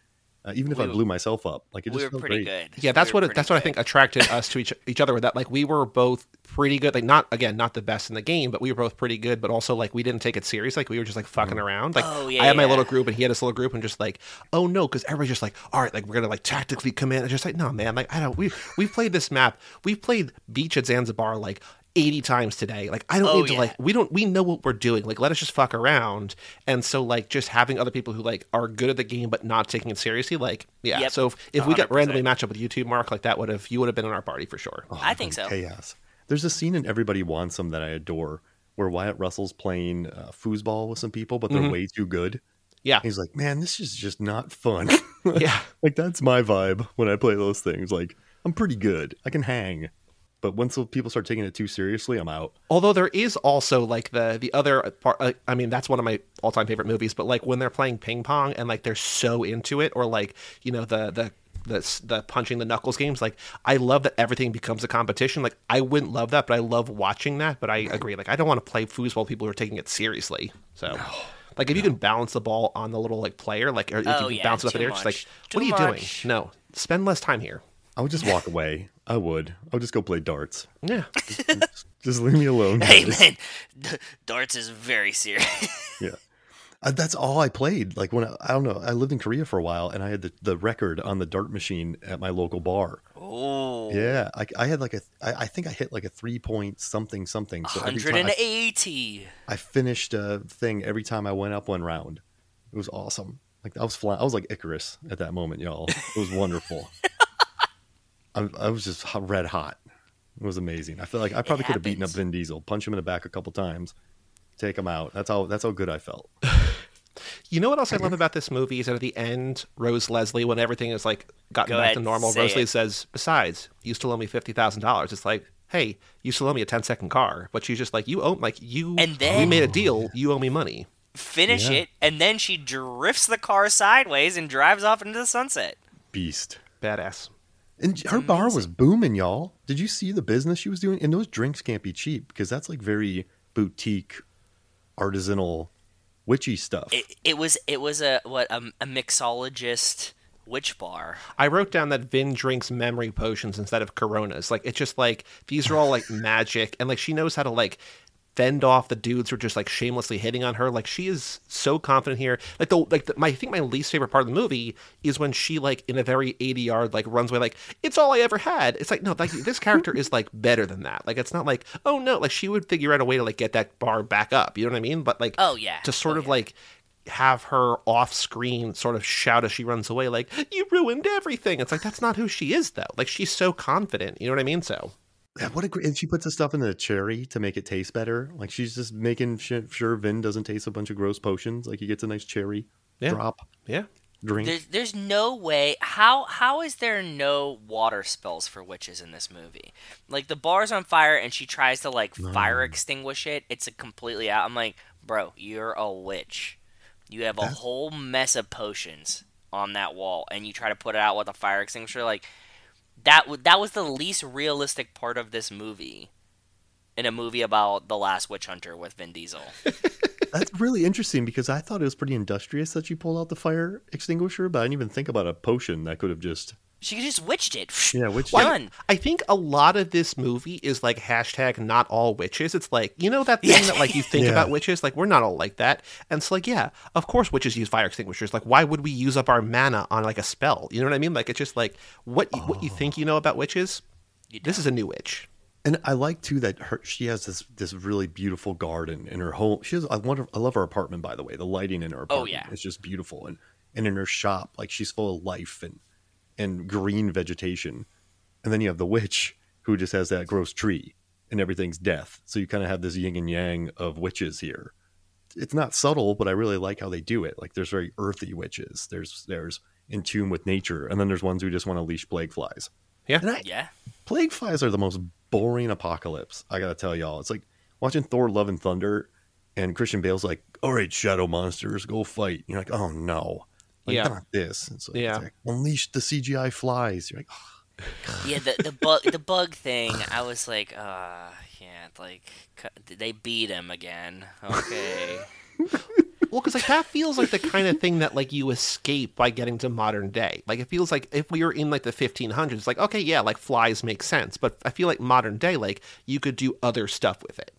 uh, even if We I were- blew myself up. Like it We just were felt pretty great. good. Yeah, that's We what that's pretty what I think attracted us *laughs* to each each other. With that, like we were both pretty good. Like not again, not the best in the game, but we were both pretty good. But also like we didn't take it serious. Like we were just like fucking around. Like Oh, yeah, I had my yeah. little group and he had his little group, and just like oh no, because everybody's just like all right, like we're gonna like tactically come in. And just like no man, like I don't. We we've played this map. We've played beach at Zanzibar like. 80 times today. Like I don't Oh, need to yeah. like we don't we know what we're doing. Like let us just fuck around. And so like just having other people who like are good at the game but not taking it seriously like yeah. Yep. So if, if we got randomly match up with you two, Mark, like that would have you would have been in our party for sure. Oh, I think so. Chaos. There's a scene in Everybody Wants Some that I adore where Wyatt Russell's playing uh, foosball with some people, but they're Mhm. way too good. Yeah. He's like, man, this is just not fun. *laughs* Yeah. *laughs* like that's my vibe when I play those things. Like I'm pretty good. I can hang. But once people start taking it too seriously, I'm out. Although there is also like the the other part. Uh, I mean, that's one of my all time favorite movies. But like when they're playing ping pong and like they're so into it, or like you know the the the the punching the knuckles games. Like I love that everything becomes a competition. Like I wouldn't love that, but I love watching that. But I agree. Like I don't want to play foosball people who are taking it seriously. So. Like if you can balance the ball on the little like player, like or if Oh, you can yeah, bounce it up in too the air, just like much. what are you much. doing? No, spend less time here. I would just walk away. I would. I would just go play darts. Yeah, Just leave me alone. Hey guys. man, D- darts is very serious. *laughs* Yeah. Uh, that's all I played. Like when I, I don't know, I lived in Korea for a while and I had the, the record on the dart machine at my local bar. oh, Yeah. I, I had like a, I, I think I hit like a three point something something. So every time I, 180. I finished a thing every time I went up one round. It was awesome. Like I was flying. I was like Icarus at that moment, y'all. It was wonderful. *laughs* I, I was just hot- red hot. It was amazing. I feel like I probably could have beaten up. Vin Diesel, punch him in the back a couple times, take him out. That's how that's how good I felt. *laughs* You know what else I love about this movie is that at the end, Rose Leslie, when everything is like gotten Go back ahead, to normal, say Rose Leslie it. says, "Besides, you still owe me fifty thousand dollars." It's like, hey, you still owe me a 10 second car, but she's just like, you owe like you. And then we made a deal. You owe me money. Finish Yeah. it, and then she drifts the car sideways and drives off into the sunset. Beast. Badass. And her bar was booming, y'all. Did you see the business she was doing? And those drinks can't be cheap because that's like very boutique, artisanal, witchy stuff. It, it was it was a what a, a mixologist witch bar. I wrote down that Vin drinks memory potions instead of Coronas. Like it's just like these are all like magic, and like she knows how to like fend off the dudes who are just like shamelessly hitting on her. Like she is so confident here. Like the like the, my I think my least favorite part of the movie is when she like in a very 80 yard like runs away like it's all I ever had. It's like no, like this *laughs* character is like better than that. Like it's not like oh no, like she would figure out a way to like get that bar back up. You know what I mean? But like Oh, yeah. to sort Oh, of yeah. like have her off screen sort of shout as she runs away like you ruined everything. It's like that's not who she is though. Like she's so confident. You know what I mean? So what a great! And she puts the stuff in the cherry to make it taste better. Like she's just making sh- sure Vin doesn't taste a bunch of gross potions. Like he gets a nice cherry Yeah. drop yeah. drink. There's, there's no way. How how is there no water spells for witches in this movie? Like the bar's on fire and she tries to like fire extinguish it. It's a completely out. I'm like, bro, you're a witch. You have a whole mess of potions on that wall, and you try to put it out with a fire extinguisher. Like that. w- That was the least realistic part of this movie. In a movie about the last witch hunter with Vin Diesel. *laughs* That's really interesting because I thought it was pretty industrious that she pulled out the fire extinguisher, but I didn't even think about a potion that could have just She just witched it. yeah, which Well, Done. I think a lot of this movie is like hashtag not all witches. It's like, you know that thing Yeah. that like you think Yeah. about witches? Like we're not all like that. And it's like, yeah, of course witches use fire extinguishers. Like why would we use up our mana on like a spell? You know what I mean? Like it's just like what you, what you think you know about witches? This is a new witch. And I like too that her she has this this really beautiful garden in her home. She has I wonder I love her apartment by the way. The lighting in her Oh, apartment yeah. is just beautiful and and in her shop like she's full of life and and green vegetation. And then you have the witch who just has that gross tree and everything's death. So you kind of have this yin and yang of witches here. It's not subtle, but I really like how they do it. Like there's very earthy witches. There's there's in tune with nature, and then there's ones who just want to leash plague flies. Yeah. And I, Yeah. plague flies are the most boring apocalypse. I gotta tell y'all, it's like watching Thor: Love and Thunder, and Christian Bale's like, "All right, shadow monsters, go fight." You're like, "Oh no, like, Yeah. not this." It's like, Yeah. it's like, unleash the CGI flies. You're like, "Oh, Yeah, the the bug the bug thing. I was like, ah, uh, yeah, like they beat him again. Okay. *laughs* Well, because like that feels like the kind of thing that like you escape by getting to modern day. Like it feels like if we were in like the 1500s, like okay, yeah, like flies make sense, but I feel like modern day, like you could do other stuff with it.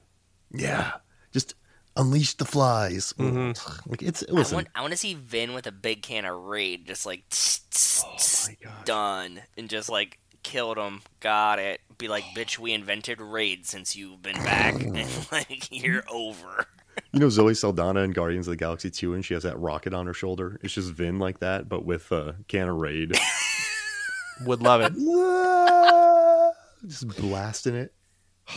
yeah, just unleash the flies. Mm-hmm. Like it's I want I want to see Vin with a big can of Raid, just like tss, tss, Oh my gosh. done, and just like killed him. Got it. Be like, bitch, we invented Raid since you've been back, *clears throat* and like you're over. You know Zoe Saldana in Guardians of the Galaxy 2 and she has that rocket on her shoulder. It's just Vin like that, but with a can of Raid. *laughs* Would love it. *laughs* just blasting it.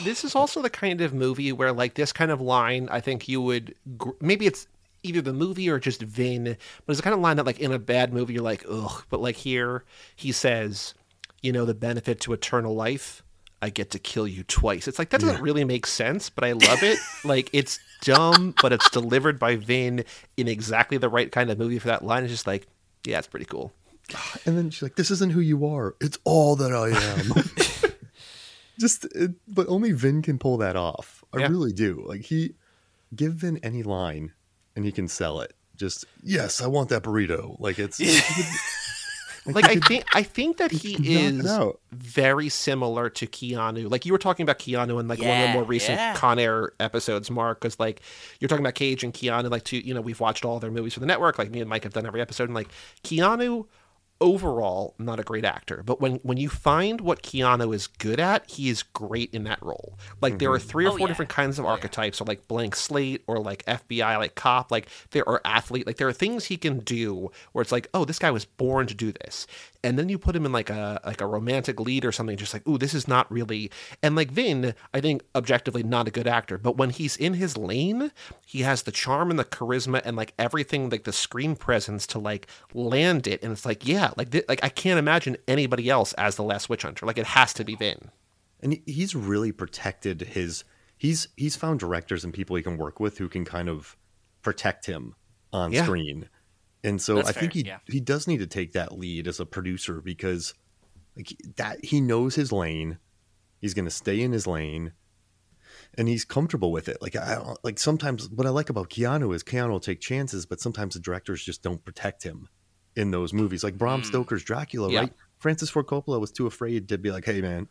This is also the kind of movie where like this kind of line i think you would gr- maybe it's either the movie or just vin but it's the kind of line that like in a bad movie you're like ugh but like here he says you know the benefit to eternal life i get to kill you twice. It's like that doesn't really make sense but i love it. *laughs* Like it's dumb but it's delivered by vin in exactly the right kind of movie for that line. It's just like yeah it's pretty cool. And then she's like, "This isn't who you are. It's all that I am." *laughs* Just, it, but only Vin can pull that off. I Yeah. really do. Like he, give Vin any line, and he can sell it. Just yes, I want that burrito. Like it's *laughs* like I think I think that he could knock it is out. very similar to Keanu. Like you were talking about Keanu in like one of the more recent yeah. Con Air episodes, Mark, because like you're talking about Cage and Keanu. Like two, you know, we've watched all their movies for the network. Like me and Mike have done every episode, and like Keanu. Overall, not a great actor, but when when you find what Keanu is good at, he is great in that role. Like there are mm-hmm. three or Oh, four yeah. different kinds of oh, archetypes, or like blank slate, or like FBI, like cop, like there are athlete, like there are things he can do where it's like, oh, this guy was born to do this, and then you put him in like a like a romantic lead or something, just like, ooh, this is not really. And like Vin, I think objectively not a good actor, but when he's in his lane, he has the charm and the charisma and like everything, like the screen presence to like land it, and it's like, yeah, like thi- like I can't imagine anybody else as the last witch hunter. Like it has to be Vin. and he's really protected his. He's he's found directors and people he can work with who can kind of protect him on Yeah. screen. And so That's I think he yeah. he does need to take that lead as a producer because like that he knows his lane. He's going to stay in his lane and he's comfortable with it. Like I don't- like sometimes what I like about Keanu is Keanu will take chances, but sometimes the directors just don't protect him in those movies. Like Bram Mm. Stoker's Dracula, Yeah. right? Francis Ford Coppola was too afraid to be like, "Hey man,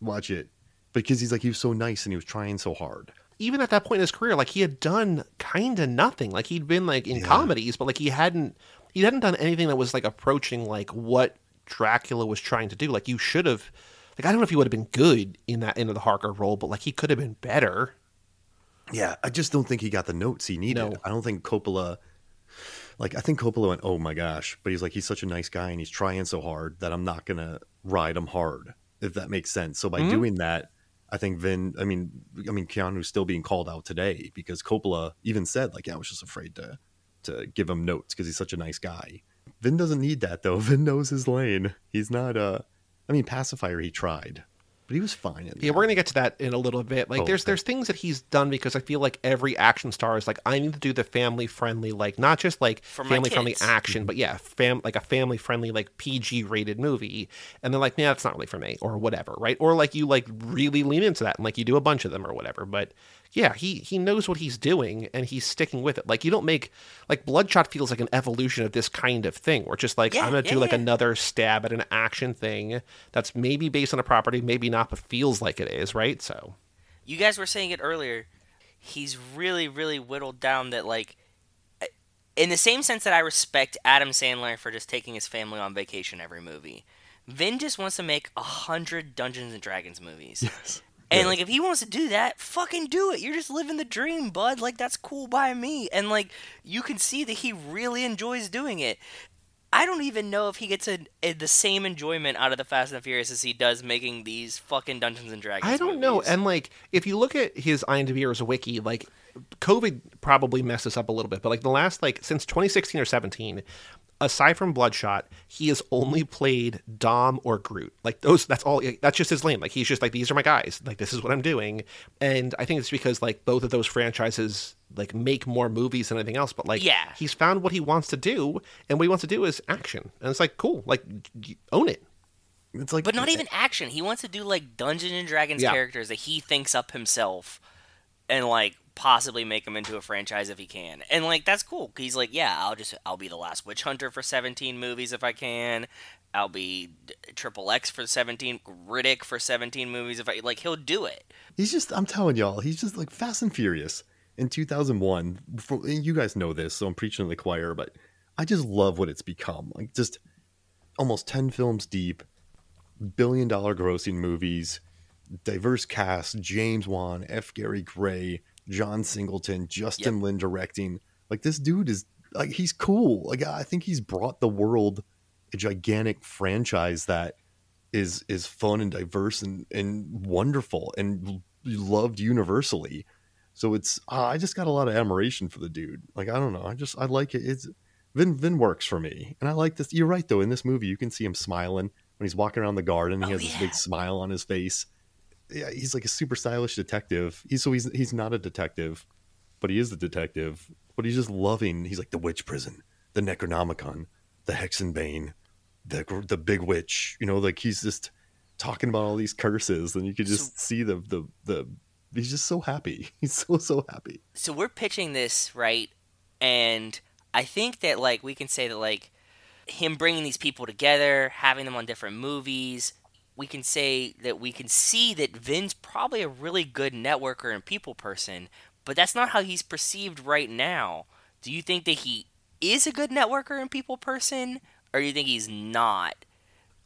watch it." Because he's like he was so nice and he was trying so hard. Even at that point in his career, like he had done kind of nothing. Like he'd been like in Yeah. comedies, but like he hadn't he hadn't done anything that was like approaching like what Dracula was trying to do. Like you should have like I don't know if he would have been good in that into the Harker role, but like he could have been better. Yeah, I just don't think he got the notes he needed. No. I don't think Coppola, like, I think Coppola went, oh my gosh, but he's like, he's such a nice guy and he's trying so hard that I'm not going to ride him hard, if that makes sense. So by Mhm. doing that, I think Vin, I mean, I mean, Keanu's still being called out today because Coppola even said, like, yeah, I was just afraid to, to give him notes because he's such a nice guy. Vin doesn't need that though. *laughs* Vin knows his lane. He's not, uh, I mean, Pacifier, he tried, but he was fine. In Yeah, we're gonna get to that in a little bit. Like, Oh, there's okay. there's things that he's done because I feel like every action star is like, I need to do the family friendly, like not just like For family friendly action, mm-hmm. but yeah, fam like a family friendly like PG rated movie. And they're like, yeah, that's not really for me, or whatever, right? Or like you like really lean into that and like you do a bunch of them or whatever. But yeah, he he knows what he's doing and he's sticking with it. Like you don't make like Bloodshot feels like an evolution of this kind of thing, where just like Yeah, I'm gonna yeah, do like yeah. another stab at an action thing that's maybe based on a property, maybe not, but feels like it is, right? So You guys were saying it earlier. He's really, really whittled down that like, in the same sense that I respect Adam Sandler for just taking his family on vacation every movie. Vin just wants to make a hundred Dungeons and Dragons movies. *laughs* Yes. And Yes. like if he wants to do that, fucking do it. You're just living the dream, bud. Like that's cool by me. And like you can see that he really enjoys doing it. I don't even know if he gets a, a- the same enjoyment out of the Fast and Furious as he does making these fucking Dungeons and Dragons. I don't know. And like, if you look at his IMDb or his wiki, like, COVID probably messed this up a little bit. But like the last like since 2016 or 17, aside from Bloodshot, he has only played Dom or Groot. Like those, that's all. That's just his lane. Like he's just like these are my guys. Like this is what I'm doing. And I think it's because like both of those franchises like make more movies than anything else. But like, Yeah. he's found what he wants to do, and what he wants to do is action. And it's like cool. Like own it. It's like, But not even action. He wants to do like Dungeons and Dragons Yeah. characters that he thinks up himself, and like possibly make him into a franchise if he can. And like that's cool. He's like, yeah, I'll just I'll be the last witch hunter for 17 movies if I can. I'll be Triple X for 17, Riddick for 17 movies if I like. He'll do it. He's just, I'm telling y'all, he's just like Fast and Furious in 2001. For, and you guys know this, so I'm preaching to the choir, but I just love what it's become. Like, just almost 10 films deep, billion dollar grossing movies, diverse cast James Wan, F. Gary Gray, John Singleton, Justin Lin directing. Like, this dude is, like, he's cool. Like, I think he's brought the world a gigantic franchise that is is fun and diverse and, and wonderful and loved universally. So it's uh, I just got a lot of admiration for the dude. Like I don't know, I just I like it. It's Vin Vin works for me, and I like this. You're right though. In this movie, you can see him smiling when he's walking around the garden. He Oh, has this big smile on his face. Yeah, he's like a super stylish detective. He's so he's he's not a detective, but he is the detective. But he's just loving. He's like the witch prison, the Necronomicon, the Hexenbane, the the big witch. You know, like he's just talking about all these curses, and you could just see the the the. He's just so happy. *laughs* He's so so happy. so we're pitching this right and i think that like we can say that like him bringing these people together having them on different movies we can say that we can see that vin's probably a really good networker and people person but that's not how he's perceived right now do you think that he is a good networker and people person or do you think he's not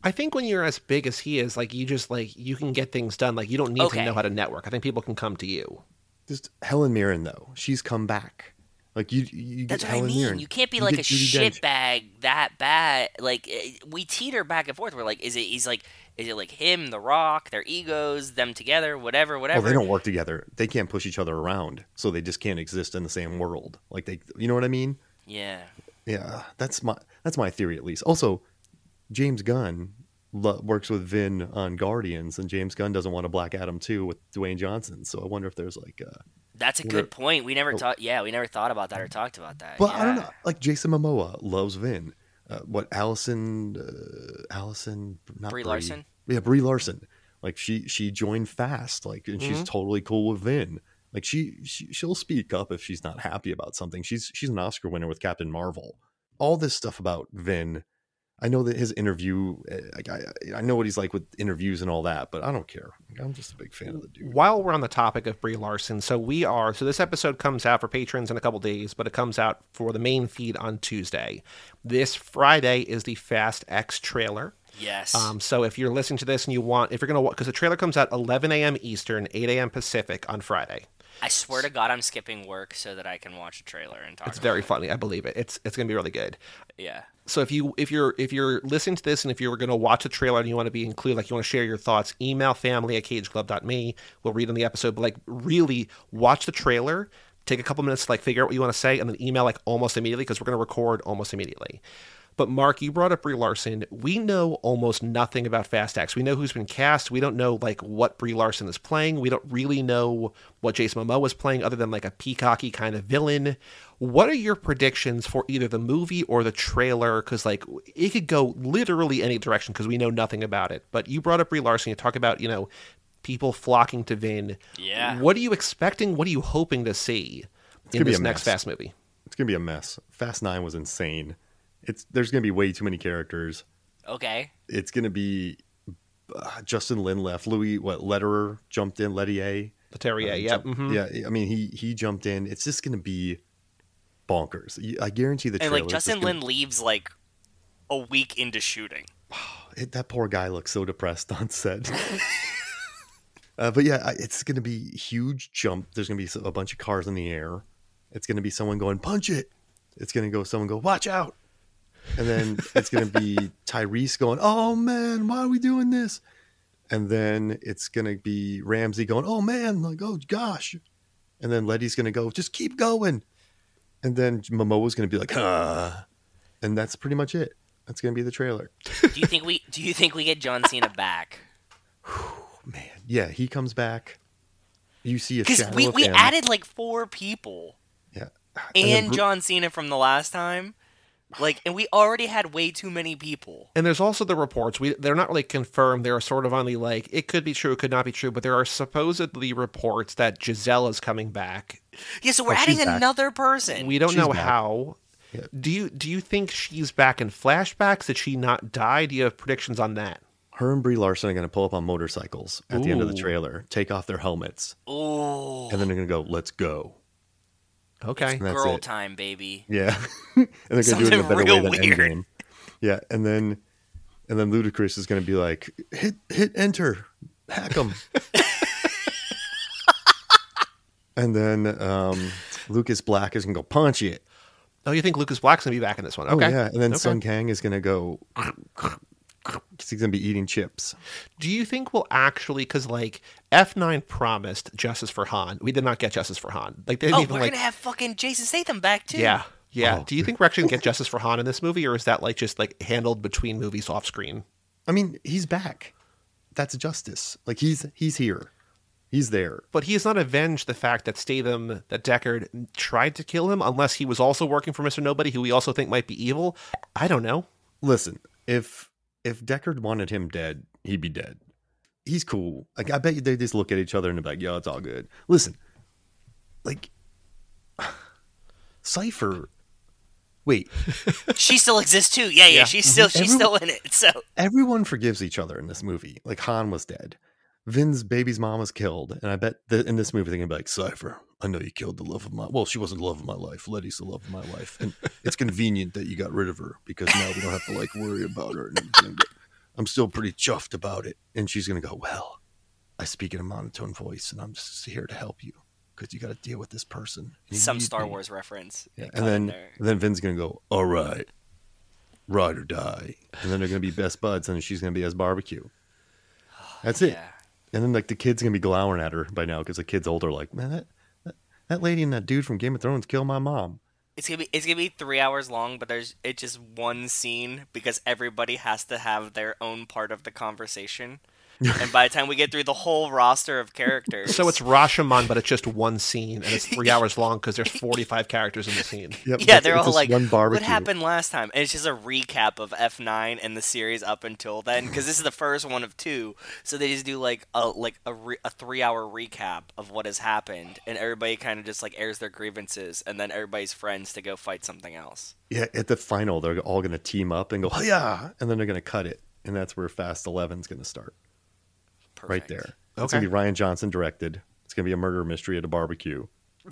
I think when you're as big as he is, like you just like you can get things done. Like you don't need Okay. to know how to network. I think people can come to you. Just Helen Mirren though, she's come back. Like you, you That's what I mean. Mirren. You can't be You like a get Judi Dench. shitbag that bad. Like eh, we teeter back and forth. We're like, is it? He's like, is it like him, The Rock, their egos, them together, whatever, Oh, whatever. they don't work together. They can't push each other around, so they just can't exist in the same world. Like they, you know what I mean? Yeah. Yeah, that's my that's my theory at least. Also, James Gunn lo- works with Vin on Guardians, and James Gunn doesn't want a Black Adam too with Dwayne Johnson. So I wonder if there's like, uh, That's a good point. We never Oh. thought. Yeah, we never thought about that or talked about that. but I don't know. Like Jason Momoa loves Vin. Uh, what Allison, uh, Allison, not Brie Larson? Yeah, Brie Larson. Like she she joined fast. Like and she's Mhm. totally cool with Vin. Like she, she she'll speak up if she's not happy about something. She's she's an Oscar winner with Captain Marvel. All this stuff about Vin, I know that his interview, eh, like, I, I know what he's like with interviews and all that, but I don't care. I'm just a big fan of the dude. While we're on the topic of Brie Larson, so we are so this episode comes out for patrons in a couple days, but it comes out for the main feed on Tuesday. This Friday is the Fast X trailer. Yes. Um, so if you're listening to this and you want, if you're gonna, because the trailer comes out 11 a.m. Eastern, 8 a.m. Pacific on Friday. I swear to God, I'm skipping work so that I can watch a trailer and talk. It's very it. funny. I believe it. It's it's gonna be really good. Yeah. So if you if you're if you're listening to this and if you're going to watch a trailer and you want to be included, like you want to share your thoughts, email family at cageclub.me. We'll read on the episode, but like really watch the trailer. Take a couple minutes to like figure out what you want to say, and then email like almost immediately because we're going to record almost immediately. But Mark, you brought up Brie Larson. We know almost nothing about Fast X. We know who's been cast. We don't know like what Brie Larson is playing. We don't really know what Jason Momoa is playing, other than like a peacocky kind of villain. What are your predictions for either the movie or the trailer? Because like it could go literally any direction because we know nothing about it. But you brought up Brie Larson. You talk about you know people flocking to Vin. Yeah. What are you expecting? What are you hoping to see in this next mess. Fast movie? It's gonna be a mess. Fast Nine was insane. It's there's gonna be way too many characters. Okay. It's gonna be uh, Justin Lin left. Louis what Letterer jumped in. Lettier. Leterrier, uh, yeah, jump- mhm. yeah. I mean he he jumped in. It's just gonna be bonkers. I guarantee the And like Justin Lin leaves like a week into shooting. *sighs* It, that poor guy looks so depressed *laughs* on set. *laughs* uh, but yeah, it's going to be huge jump. There's going to be a bunch of cars in the air. It's going to be someone going punch it. It's going to go someone go watch out, and then it's going to be Tyrese going oh man why are we doing this, and then it's going to be Ramsey going oh man like oh gosh, and then Letty's going to go just keep going, and then Momoa's going to be like ah, and that's pretty much it. That's going to be the trailer. Do you think we do you think we get John Cena back? *sighs* Man, yeah, he comes back. You see a Because shadow we, we added like four people yeah, and, then Bru- John Cena from the last time. Like, and we already had way too many people. And there's also the reports. We they're not really confirmed. They're sort of on the like it could be true, it could not be true. But there are supposedly reports that Giselle is coming back. Yeah, so we're Oh, she's adding back. another person. We don't She's know back. how. Yeah. Do you do you think she's back in flashbacks? Did she not die? Do you have predictions on that? her and Brie Larson are going to pull up on motorcycles at the end of the trailer, take off their helmets, Ooh, and then they're going to go, "Let's go." Okay. And girl it. time, baby. Yeah, *laughs* and they're going to do it in a better way than weird. Endgame. Yeah, and then and then Ludacris is going to be like, "Hit hit enter, hack them." *laughs* and then um, Lucas Black is going to go punch it. Oh, you think Lucas Black's gonna be back in this one? Oh Okay. yeah, and then Okay. Sung Kang is going to go because he's going to be eating chips. Do you think we'll actually because like F nine promised justice for Han? We did not get justice for Han. Like they didn't Oh, even we're like gonna have fucking Jason Statham back too. yeah yeah. Oh. Do you think we're actually gonna get justice for Han in this movie, or is that like just like handled between movies off screen? I mean, he's back. That's justice. Like he's he's here. He's there. But he has not avenged the fact that Statham, that Deckard tried to kill him, unless he was also working for Mister Nobody, who we also think might be evil. I don't know. Listen, if if Deckard wanted him dead, he'd be dead. He's cool. Like I bet you they just look at each other and be like, "Yo, it's all good." Listen, like *sighs* Cipher. Wait, *laughs* she still exists too. Yeah, yeah, Yeah. she's still she's Everyone- still in it. So everyone forgives each other in this movie. Like Han was dead. Vin's baby's mom was killed, and I bet that in this movie they're gonna be like, "Cipher, I know you killed the love of my well, she wasn't the love of my life. Letty's the love of my life, and it's convenient that you got rid of her because now we don't have to like worry about her and everything. But I'm still pretty chuffed about it." And she's gonna go, "Well, I speak in a monotone voice, and I'm just here to help you because you got to deal with this person." some Star me." Wars reference. Yeah, and then and then Vin's gonna go, all right, ride or die, and then they're gonna be best buds, and she's gonna be as barbecue. That's it. yeah. And then like the kid's gonna be glowering at her by now because the kid's older. Like, man, that, that that lady and that dude from Game of Thrones killed my mom. It's gonna be it's gonna be three hours long, but there's it's just one scene because everybody has to have their own part of the conversation. And by the time we get through the whole roster of characters, So it's Rashomon, but it's just one scene, and it's three *laughs* hours long because there's 45 characters in the scene. Yep, yeah, they're all like, one "What happened last time?" And it's just a recap of F9 and the series up until then, because this is the first one of two. So they just do like a like a, re- a three hour recap of what has happened, and everybody kind of just like airs their grievances, and then everybody's friends to go fight something else. Yeah, at the final, they're all going to team up and go, yeah, and then they're going to cut it, and that's where Fast 11's going to start. Perfect. right there. Okay. It's gonna be Rian Johnson directed. It's gonna be a murder mystery at a barbecue. *laughs*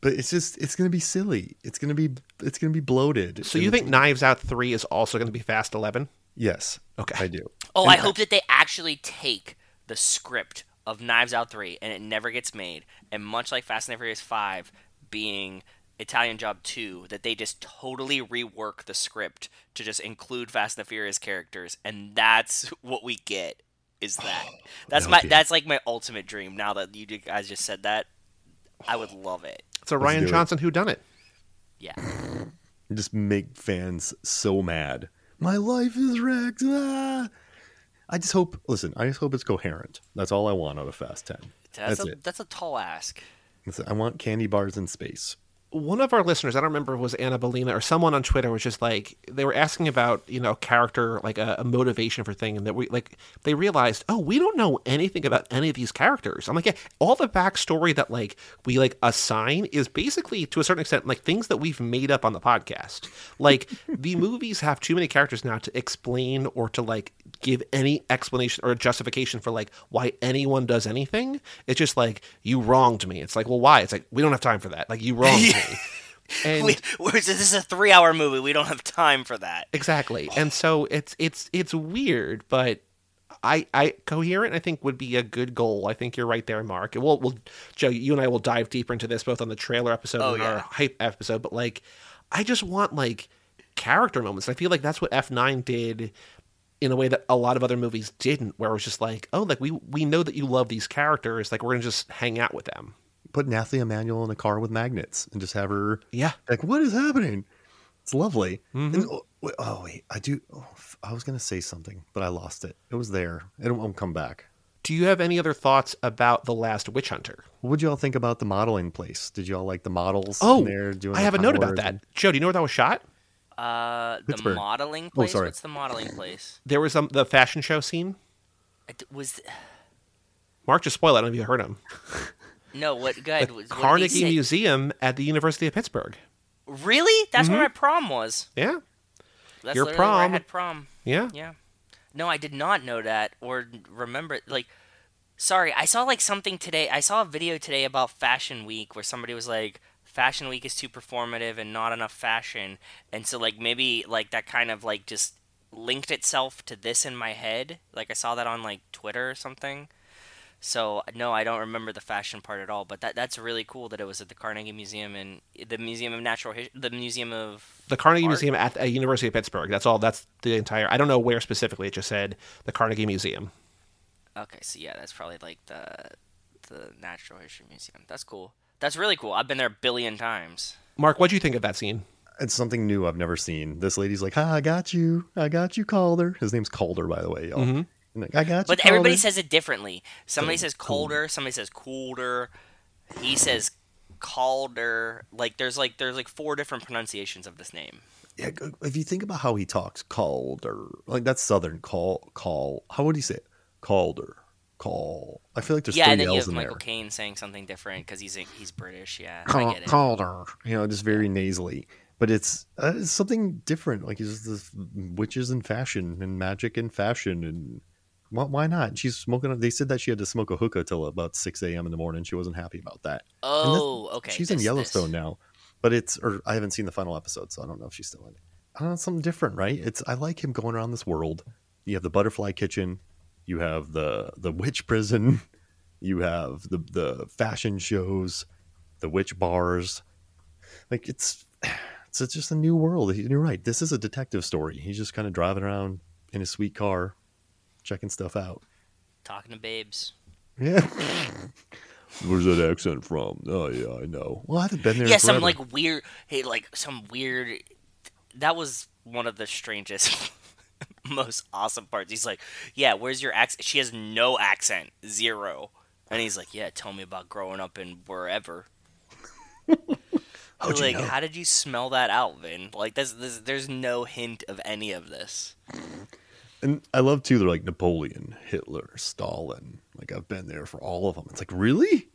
but it's just it's gonna be silly. It's gonna be it's gonna be bloated. So you think Knives Out 3 is also going to be Fast 11? Yes. Okay. I do. Oh, I hope that they actually take the script of Knives Out 3 and it never gets made. And much like Fast and the Furious 5 being Italian Job 2, that they just totally rework the script to just include Fast and the Furious characters. And that's *laughs* what we get. Is that? *sighs* That's my that's like my ultimate dream. Now that you guys just said that, I would love it. It's a Rian do it. Johnson who done it. Yeah. *sighs* Just make fans so mad. My life is wrecked. Ah! I just hope. Listen, I just hope it's coherent. That's all I want out of Fast Ten. That's, That's a it. that's a tall ask. I want candy bars in space. One of our listeners, I don't remember if it was Anna Belina or someone on Twitter was just like they were asking about you know character like a, a motivation for thing, and that we like they realized oh we don't know anything about any of these characters. I'm like yeah, all the backstory that like we like assign is basically to a certain extent like things that we've made up on the podcast. Like *laughs* the movies have too many characters now to explain or to like give any explanation or justification for like why anyone does anything. It's just like you wronged me. It's like well why? It's like we don't have time for that. Like you wronged *laughs* me. *laughs* And We, this is a three hour movie. We don't have time for that. exactly. And so it's it's it's weird, but I I coherent I think would be a good goal. I think you're right there, Mark. We'll we'll Joe, you and I will dive deeper into this both on the trailer episode Oh, and yeah. our hype episode, but like I just want like character moments. I feel like that's what F9 did in a way that a lot of other movies didn't, where it was just like, oh, like we we know that you love these characters, like we're gonna just hang out with them. Put Nathalie Emanuel in a car with magnets and just have her Yeah. like, what is happening? It's lovely. Mhm. And, oh, wait, oh, wait, I do. Oh, f- I was gonna say something, but I lost it. It was there. It won't come back. Do you have any other thoughts about The Last Witch Hunter? What would y'all think about the modeling place? Did y'all like the models? Oh, in there doing I the have a note about that. and- Joe, do you know where that was shot? Uh, the Pittsburgh. modeling Oh, place. sorry. What's the modeling place? There was um, the fashion show scene. It was Mark just spoiled. it. I don't know if you heard him. *laughs* no what? Go ahead. what Carnegie? Museum at the University of Pittsburgh. Really? That's where mm-hmm. my prom was. Yeah, That's Your where prom. had prom. yeah. Yeah. No, I did not know that or remember. Like, sorry, I saw like something today. I saw a video today about Fashion Week where somebody was like, "Fashion Week is too performative and not enough fashion," and so like maybe like that kind of like just linked itself to this in my head. Like I saw that on like Twitter or something. So no, I don't remember the fashion part at all. But that that's really cool that it was at the Carnegie Museum and the Museum of Natural History, the Museum of The Carnegie Art? Museum at the University of Pittsburgh. That's all. That's the entire. I don't know where specifically. It just said the Carnegie Museum. Okay, so yeah, that's probably like the the Natural History Museum. That's cool. That's really cool. I've been there a billion times. Mark, what do you think of that scene? It's something new I've never seen. This lady's like, "Ha, I got you. I got you, Calder." His name's Calder, by the way, y'all. Mhm. And like, I got you. But everybody says it differently. Somebody So says colder, somebody says colder. He says calder. Like there's like there's like four different pronunciations of this name. Yeah, if you think about how he talks, Calder, like that's Southern. Call, call. How would he say it? Calder, call. I feel like there's yeah, three and then you L's have in Michael there. Caine saying something different because he's he's British. Yeah, I Cal- get it. Calder, you know, just very nasally. But it's, uh, it's something different. Like it's just this witches and fashion and magic and fashion and why, why not? She's smoking. They said that she had to smoke a hookah till about six a.m. in the morning. She wasn't happy about that. Oh, okay. she's in Yellowstone this. now, but it's or I haven't seen the final episode, so I don't know if she's still in it. I don't know, something different, right? It's I like him going around this world. You have the butterfly kitchen, you have the the witch prison, *laughs* you have the the fashion shows, the witch bars. Like it's it's just a new world. You're right. This is a detective story. He's just kind of driving around in his sweet car, checking stuff out. Talking to babes. Yeah. *laughs* Where's that accent from? Oh yeah, I know. Well, I haven't been there. yeah, some like weird, hey, like some weird. That was one of the strangest *laughs* most awesome parts. He's like, "Yeah, where's your accent?" She has no accent, zero. And he's like, "Yeah, tell me about growing up in wherever." *laughs* How'd you like, know? how did you smell that out, Vin? Like, this, this, there's no hint of any of this. And I love too. They're like Napoleon, Hitler, Stalin. Like I've been there for all of them. It's like really.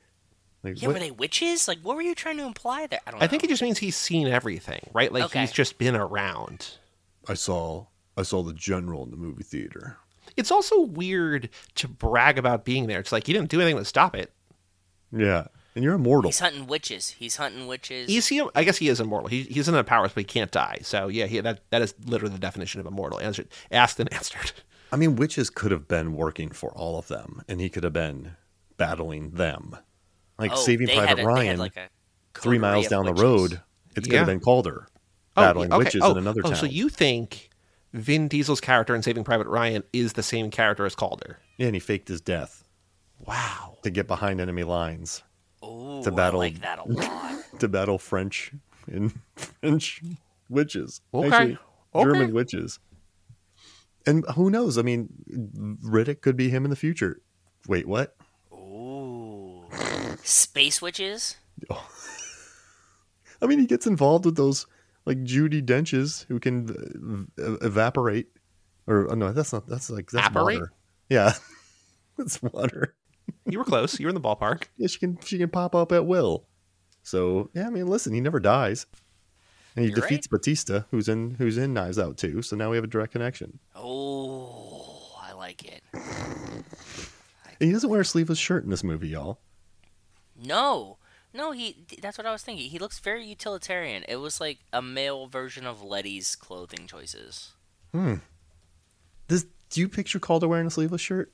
Like, Yeah, what- were they witches? Like, what were you trying to imply there? I don't know. I think it just means he's seen everything, right? Like Okay. he's just been around. I saw I saw the general in the movie theater. It's also weird to brag about being there. It's like you didn't do anything to stop it. Yeah, and you're immortal. he's hunting witches. He's hunting witches. Is he? I guess he is immortal. He, he's in the powers, but he can't die. So yeah, he, that that is literally the definition of immortal. Answered, asked and *laughs* answered. I mean, witches could have been working for all of them, and he could have been battling them, like Oh, Saving Private a- Ryan. like, three miles of down the witches. road, it could have Yeah. been Calder Oh, battling yeah, okay. witches oh, in another oh, town. So you think Vin Diesel's character in Saving Private Ryan is the same character as Calder? yeah, and he faked his death Wow. to get behind enemy lines Ooh, to battle- I like that a *laughs* lot. to battle French and *laughs* French witches. Okay. Actually, Okay. German witches. And who knows? I mean, Riddick could be him in the future. Wait, what? Ooh, *laughs* space witches. I mean, he gets involved with those like Judi Denches who can uh, evaporate, or oh, no, that's not. That's like that's Apparate? water. Yeah, that's water. You were close. You were in the ballpark. Yeah, she can she can pop up at will. So yeah, I mean, listen, he never dies, and he You're defeats Batista, who's in who's in Knives Out too. So now we have a direct connection. Oh, I like it. And he doesn't wear a sleeveless shirt in this movie, y'all. No, no, he. That's what I was thinking. He looks very utilitarian. It was like a male version of Letty's clothing choices. Hmm. This, do you picture Kaulder wearing a sleeveless shirt?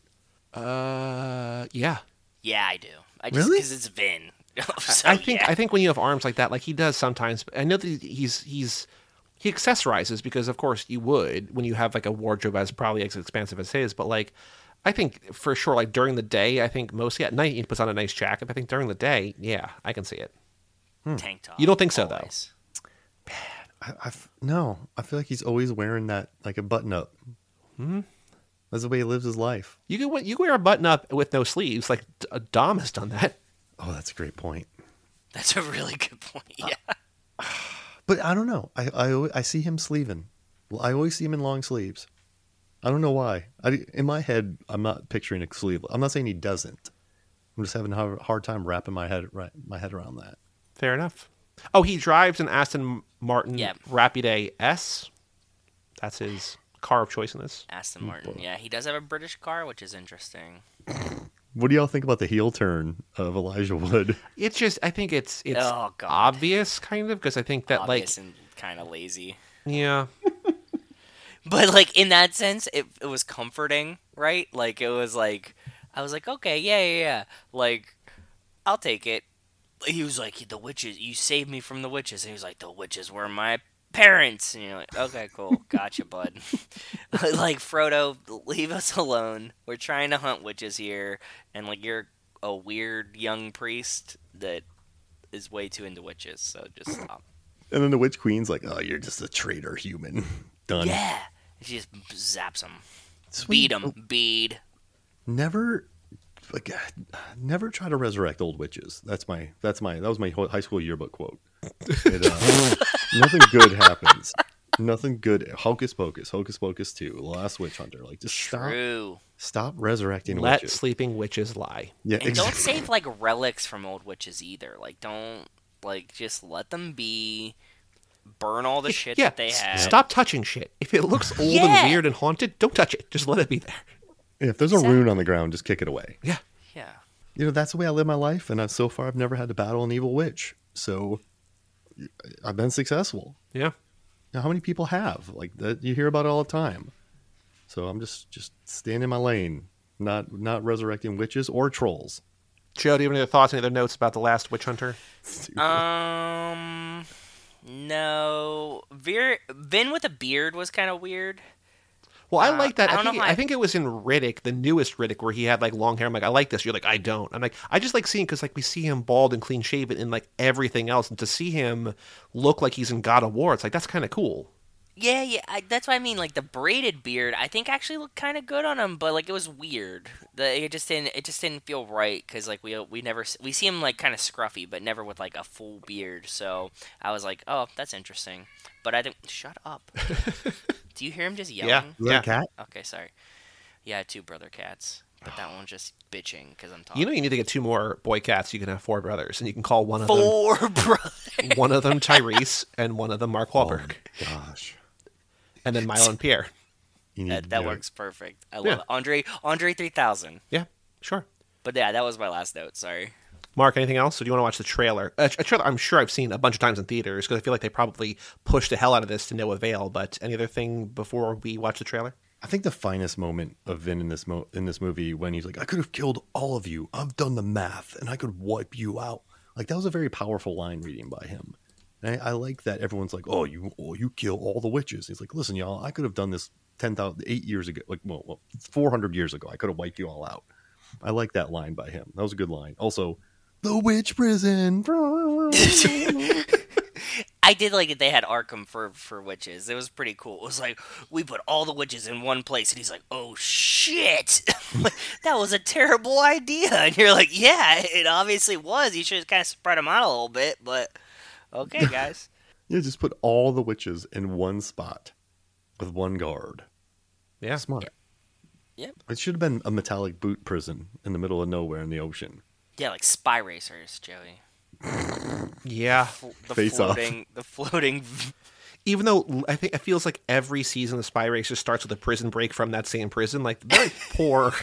Uh, yeah. Yeah, I do. I just Really? because it's Vin. *laughs* so, I think yeah. I think when you have arms like that, like he does sometimes. I know that he's he's he accessorizes because of course you would when you have like a wardrobe as probably as expansive as his. But like, I think for sure, like during the day, I think mostly at night he puts on a nice jacket. But I think during the day, yeah, I can see it. tank top. You don't think so, though? always. I, I f- no, I feel like he's always wearing that like a button up. Hmm? That's the way he lives his life. You can you can wear a button up with no sleeves. Like D- uh, Dom has done that. Oh, that's a great point. That's a really good point. Yeah. *sighs* But I don't know. I I, I see him sleeving. I always see him in long sleeves. I don't know why. I, in my head, I'm not picturing a sleeve. I'm not saying he doesn't. I'm just having a hard- hard time wrapping my head right, my head around that. Fair enough. Oh, he drives an Aston Martin Yeah. Rapide S. That's his car of choice in this. Aston Martin. Yeah, he does have a British car, which is interesting. *coughs* What do y'all think about the heel turn of Elijah Wood? It's just I think it's it's Oh, God. obvious kind of because I think that Obvious and kind of lazy. like yeah *laughs* But like in that sense, it it was comforting, right? Like it was like I was like, okay, yeah, yeah, yeah. Like I'll take it. He was like, the witches. You saved me from the witches. And he was like, the witches were my parents. And you're like, okay, cool, gotcha, bud. *laughs* like Frodo, leave us alone. We're trying to hunt witches here, and like you're a weird young priest that is way too into witches. So just *clears throat* stop. And then the Witch Queen's like, "Oh, you're just a traitor human." *laughs* Done. Yeah. She just zaps him. Sweet. Beat him. Bead. Never, like, never try to resurrect old witches. That's my. That's my. That was my high school yearbook quote. *laughs* It, uh, nothing good happens. Nothing good. Hocus pocus. Hocus pocus two. Last witch hunter. Like, just stop. True. Stop resurrecting witches. let witches. sleeping witches lie. Yeah, And don't save like relics from old witches either. Like don't like just let them be. Burn all the shit yeah, that they have. stop touching shit. If it looks old Yeah. and weird and haunted, don't touch it. Just let it be there. If there's a rune on the ground, just kick it away. Yeah. Yeah. You know, that's the way I live my life, and I, so far I've never had to battle an evil witch. So I've been successful. Yeah. Now, how many people have like that? You hear about it all the time. So I'm just just staying in my lane, not not resurrecting witches or trolls. Joe, do you have any other thoughts, any other notes about the last witch hunter? Um. No. Veer Vin with a beard was kind of weird. Well, I Uh, like that. I I, think, how I I- think it was in Riddick, the newest Riddick, where he had like long hair. I'm like, I like this. You're like, I don't. I'm like, I just like seeing because like we see him bald and clean shaven in like everything else, and to see him look like he's in God of War, it's like that's kind of cool. Yeah, yeah, I, that's what I mean. Like the braided beard, I think actually looked kind of good on him, but like it was weird. The it just didn't it just didn't feel right because like we we never we see him like kind of scruffy, but never with like a full beard. So I was like, oh, that's interesting. But I think shut up. *laughs* Do you hear him just yelling? Is that Yeah. cat? Okay, sorry. Yeah, I had two brother cats, but that one's just bitching because I'm talking. You know, you need to get two more boy cats. You can have four brothers, and you can call one of four brothers. *laughs* *laughs* one of them Tyrese and one of them Mark Wahlberg, Gosh. and then Milo and *laughs* Pierre. That, that works perfect. I love Yeah. it. Andre Andre three thousand. Yeah, sure. But yeah, that was my last note. Sorry. Mark, anything else? Or do you want to watch the trailer? A, a trailer I'm sure I've seen a bunch of times in theaters because I feel like they probably pushed the hell out of this to no avail. But any other thing before we watch the trailer? I think the finest moment of Vin in this mo- in this movie when he's like, "I could have killed all of you. I've done the math, and I could wipe you out." Like that was a very powerful line reading by him. And I, I like that everyone's like, "Oh, you, oh, you kill all the witches." He's like, "Listen, y'all, I could have done this 10,000, eight years ago, like well, well, four hundred years ago. I could have wiped you all out." I like that line by him. That was a good line. Also, the witch prison. *laughs* I did like that they had Arkham for for witches. It was pretty cool. It was like we put all the witches in one place, and he's like, "Oh shit, *laughs* that was a terrible idea." And you're like, "Yeah, it obviously was. You should have kind of spread them out a little bit." But okay, *laughs* guys. yeah, just put all the witches in one spot with one guard. Yeah, Smart. Yep. It should have been a metallic boot prison in the middle of nowhere in the ocean. Yeah, like spy racers, Joey. yeah. F- The Face off. floating, the floating. Even though I think it feels like every season of Spy Racer starts with a prison break from that same prison, like very *laughs* poor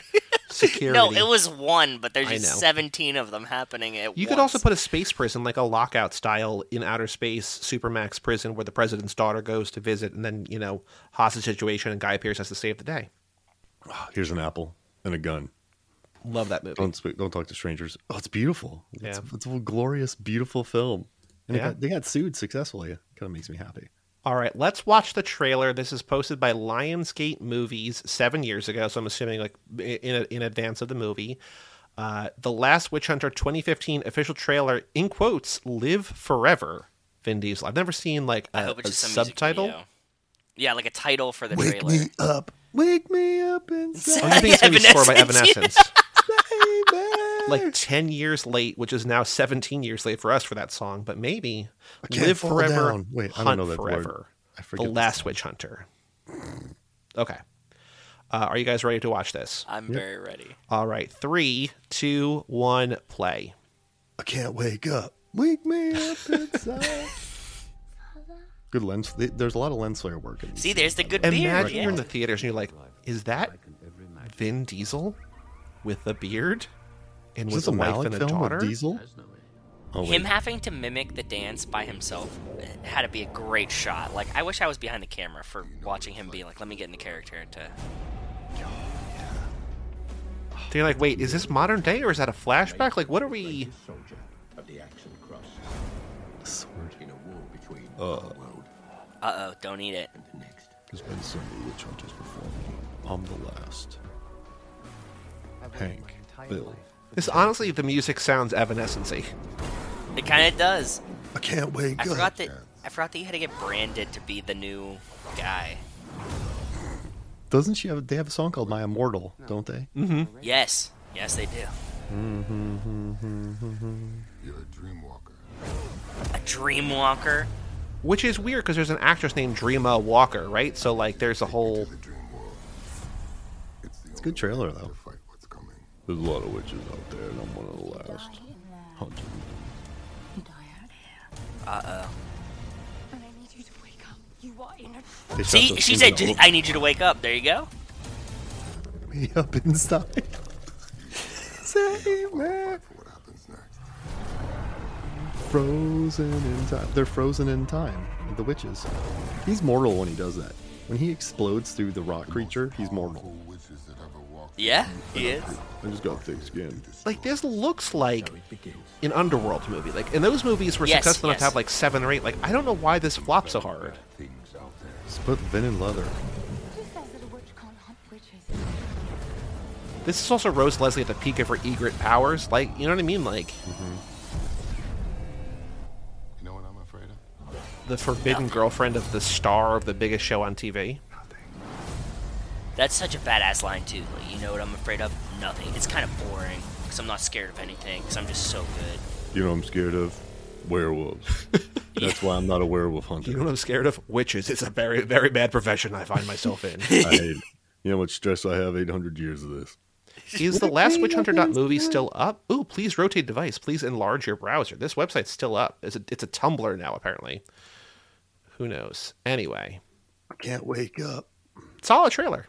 security. No, it was one, but there's just seventeen of them happening at You once. could also put a space prison, like a lockout style in outer space, Supermax prison, where the president's daughter goes to visit, and then you know hostage situation, and Guy Pearce has to save the day. *sighs* Here's an apple and a gun. Love that movie. Don't speak, don't talk to strangers. Oh, it's beautiful. It's, Yeah. it's a glorious, beautiful film. And Yeah. it got, they got sued successfully. Kind of makes me happy. All right, let's watch the trailer. This is posted by Lionsgate Movies seven years ago, so I'm assuming like in in advance of the movie. Uh, the Last Witch Hunter 2015 official trailer in quotes "Live Forever." Vin Diesel. I've never seen like I a, hope it's a just some subtitle. Yeah, like a title for the Wake trailer. Wake me up. Wake me up inside. *laughs* Oh, you think it's gonna be scored by Evanescence. Evanescence? baby. like 10 years late, which is now 17 years late for us for that song, but maybe I can't Live fall Forever, down. Wait, I don't Hunt know that word. Forever. I The forget the Last song. Witch Hunter. Okay. Uh, are you guys ready to watch this? I'm very ready. All right. Three, two, one, play. I can't wake up. Wake me up inside. *laughs* Good lens. There's a lot of lens flare work in. See, there's the good beard. Imagine Yeah. you're in the theaters and you're like, is that Vin Diesel with a beard and Is with this a a wife and a film daughter? with Diesel? Oh, Him having to mimic the dance by himself had to be a great shot. Like, I wish I was behind the camera for watching him be like, let me get into character to. So you're like, wait, is this modern day or is that a flashback? Like, what are we? soldier of the Action Cross Sword. in a war between Uh. one Uh oh, don't eat it. and the next. There's been so many witch hunters before me. I'm the last. Hank, Bill. This honestly, the music sounds evanescency. It kind of does. I can't wait. I up. forgot that. I forgot that you had to get branded to be the new guy. Doesn't she have? They have a song called "My Immortal," don't they? Mm-hmm. Yes, yes, they do. You're a dream walker. A dreamwalker. Which is weird because there's an actress named Dreama Walker, right? So like, there's a whole. The dream world. It's, the It's a good trailer though. to fight what's coming. There's a lot of witches out there, and I'm one of the last. Hunting. Uh oh. And I need you to wake up. You are in a They See, she said, "Just- "I need you to wake up." There you go. me up inside. Save me. What happens next. Frozen in time. They're frozen in time. The witches. He's mortal when he does that. When he explodes through the rock creature, he's mortal. Witches that ever walked Yeah, he is. I just got thick skin. Like, this looks like an Underworld movie. Like, and those movies were Yes, successful enough to have like seven or eight. Like, I don't know why this flopped so hard. things out there. Just put Vin in leather. Who says that a witch can't hunt witches? This is also Rose Leslie at the peak of her Ygritte powers. Like, you know what I mean? Like, mm-hmm. You know what I'm afraid of? the forbidden girlfriend of the star of the biggest show on TV? That's such a badass line too. Like, you know what I'm afraid of? Nothing. It's kind of boring because I'm not scared of anything because I'm just so good. You know what I'm scared of? Werewolves. *laughs* That's why I'm not a werewolf hunter. You know what I'm scared of? Witches. It's a very, very bad profession I find myself in. *laughs* I, you know how much stress I have? 800 years of this. Is the last witch hunter movie still up? Ooh, please rotate device. Please enlarge your browser. This website's still up. It's a, it's a Tumblr now, apparently. Who knows? Anyway, I can't wake up. solid trailer.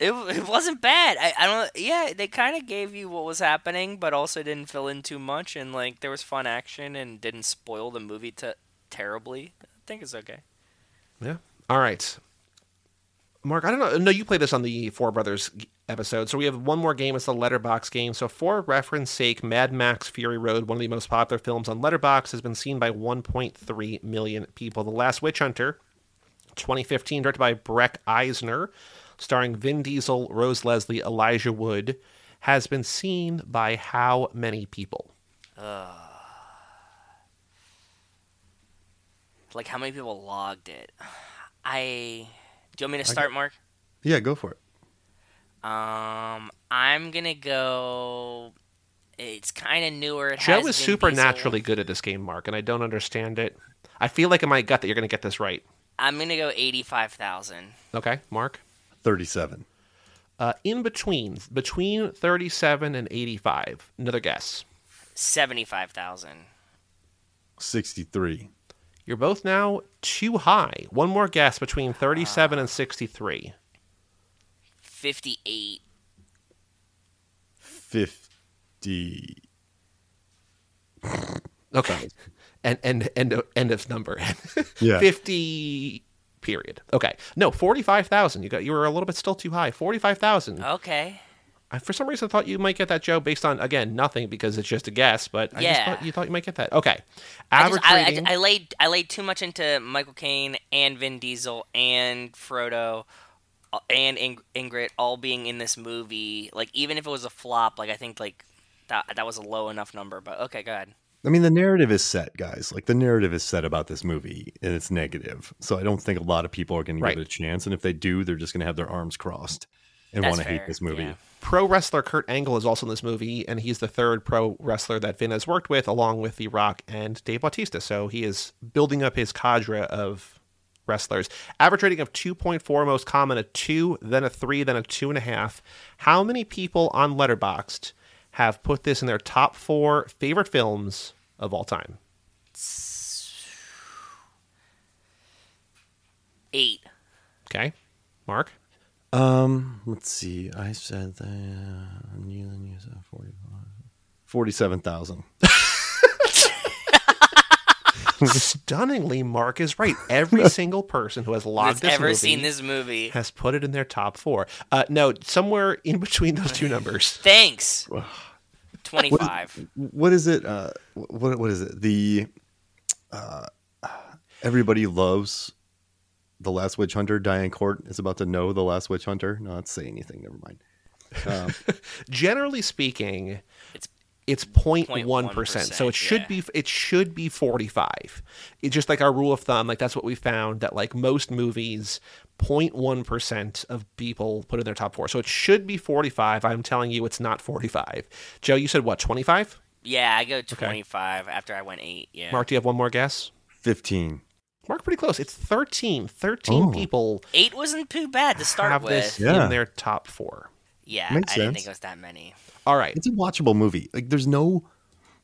It, it wasn't bad. I, I don't. Yeah, they kind of gave you what was happening, but also didn't fill in too much, and like there was fun action and didn't spoil the movie to terribly. I think it's okay. Yeah. All right. Mark, I don't know. No, you played this on the Four Brothers episode. So we have one more game. It's the Letterboxd game. So for reference sake, Mad Max Fury Road, one of the most popular films on Letterboxd, has been seen by 1.3 million people. The Last Witch Hunter, 2015, directed by Breck Eisner, starring Vin Diesel, Rose Leslie, Elijah Wood, has been seen by how many people? Like how many people logged it? I. Do you want me to start, Mark? Yeah, go for it. Um, I'm gonna go. It's kind of newer. It Joe is supernaturally Diesel. good at this game, Mark, and I don't understand it. I feel like in my gut that you're going to get this right. I'm gonna go eighty-five thousand. Okay, Mark? 37. Uh, in between, between 37 and 85. Another guess. Seventy-five thousand. 63. You're both now too high. One more guess between 37 and 63. Fifty-eight. 50. Okay. And and end end of number. *laughs* Yeah. 50 period. Okay. No, 45,000. You got you were a little bit still too high. 45,000. Okay. I, for some reason, I thought you might get that, Joe, based on again nothing because it's just a guess. But I just Yeah. thought you thought you might get that. Okay. I, Average just, I, rating. I, I laid I laid too much into Michael Caine and Vin Diesel and Frodo uh, and Ing- Ingrid all being in this movie. Like even if it was a flop, like I think like that that was a low enough number. But okay, go ahead. I mean, the narrative is set, guys. Like, the narrative is set about this movie, and it's negative. So I don't think a lot of people are going to Right. give it a chance. And if they do, they're just going to have their arms crossed and want to hate this movie. yeah. pro wrestler Kurt Angle is also in this movie, and he's the third pro wrestler that Vin has worked with, along with The Rock and Dave Bautista. So he is building up his cadre of wrestlers. Average rating of 2.4, most common a 2, then a 3, then a 2.5. How many people on Letterboxd have put this in their top four favorite films of all time? Eight. Okay. Mark? Um, let's see. I said that. Uh, you, you said 45. 47,000. *laughs* Stunningly, Mark is right. *laughs* Every single person who has logged That's this ever movie seen this movie. has put it in their top four. Uh, no, somewhere in between those two *laughs* numbers. Thanks. *sighs* Twenty-five. What is it? Uh, what, what is it? The. Uh, everybody loves The Last Witch Hunter. Diane Court is about to know The Last Witch Hunter. Not say anything. Never mind. *laughs* Um, Generally speaking, It's it's 0.1 percent. So it should yeah. be it should be 45. It's just like our rule of thumb. Like that's what we found that like most movies, 0.1 percent of people put in their top four. So it should be 45. I'm telling you, it's not 45. Joe, you said what? 25? yeah. I go twenty-five after I went eight. Yeah. Mark, do you have one more guess? 15. Mark, pretty close. It's 13. 13 Oh. people Eight wasn't too bad to start have with. this Yeah. in their top four. Yeah. Makes I didn't think it was that many. All right. It's a watchable movie. Like there's no,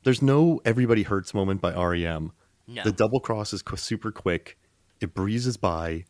there's no everybody hurts moment by REM. No. The double cross is super quick. It breezes by.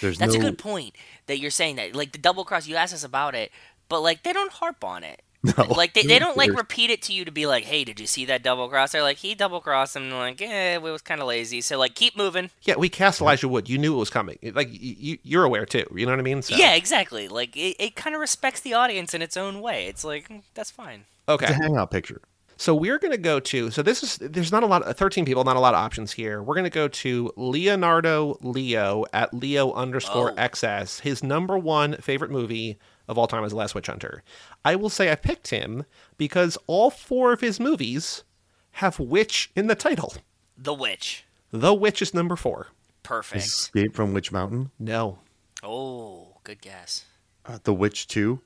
There's That's no. a good point that you're saying that. Like the double cross, you asked us about it, but like they don't harp on it. *laughs* No, like they, they don't like repeat it to you to be like, hey, did you see that double cross? They're like, he double crossed him. And like, eh, it was kind of lazy. So like, keep moving. Yeah, we cast Elijah Wood. You knew it was coming. Like you, you're aware too. You know what I mean? So, Yeah, exactly. Like it, it kind of respects the audience in its own way. It's like mm, that's fine. Okay. It's a hangout picture. So we're going to go to. So this is. There's not a lot. 13 people. Not a lot of options here. We're going to go to Leonardo Leo at Leo underscore Oh. XS. His number one favorite movie of all time as The Last Witch Hunter. I will say I picked him because all four of his movies have witch in the title. The Witch. The Witch is number four. Perfect. Escape from Witch Mountain, No, Oh, good guess. uh, The Witch Two.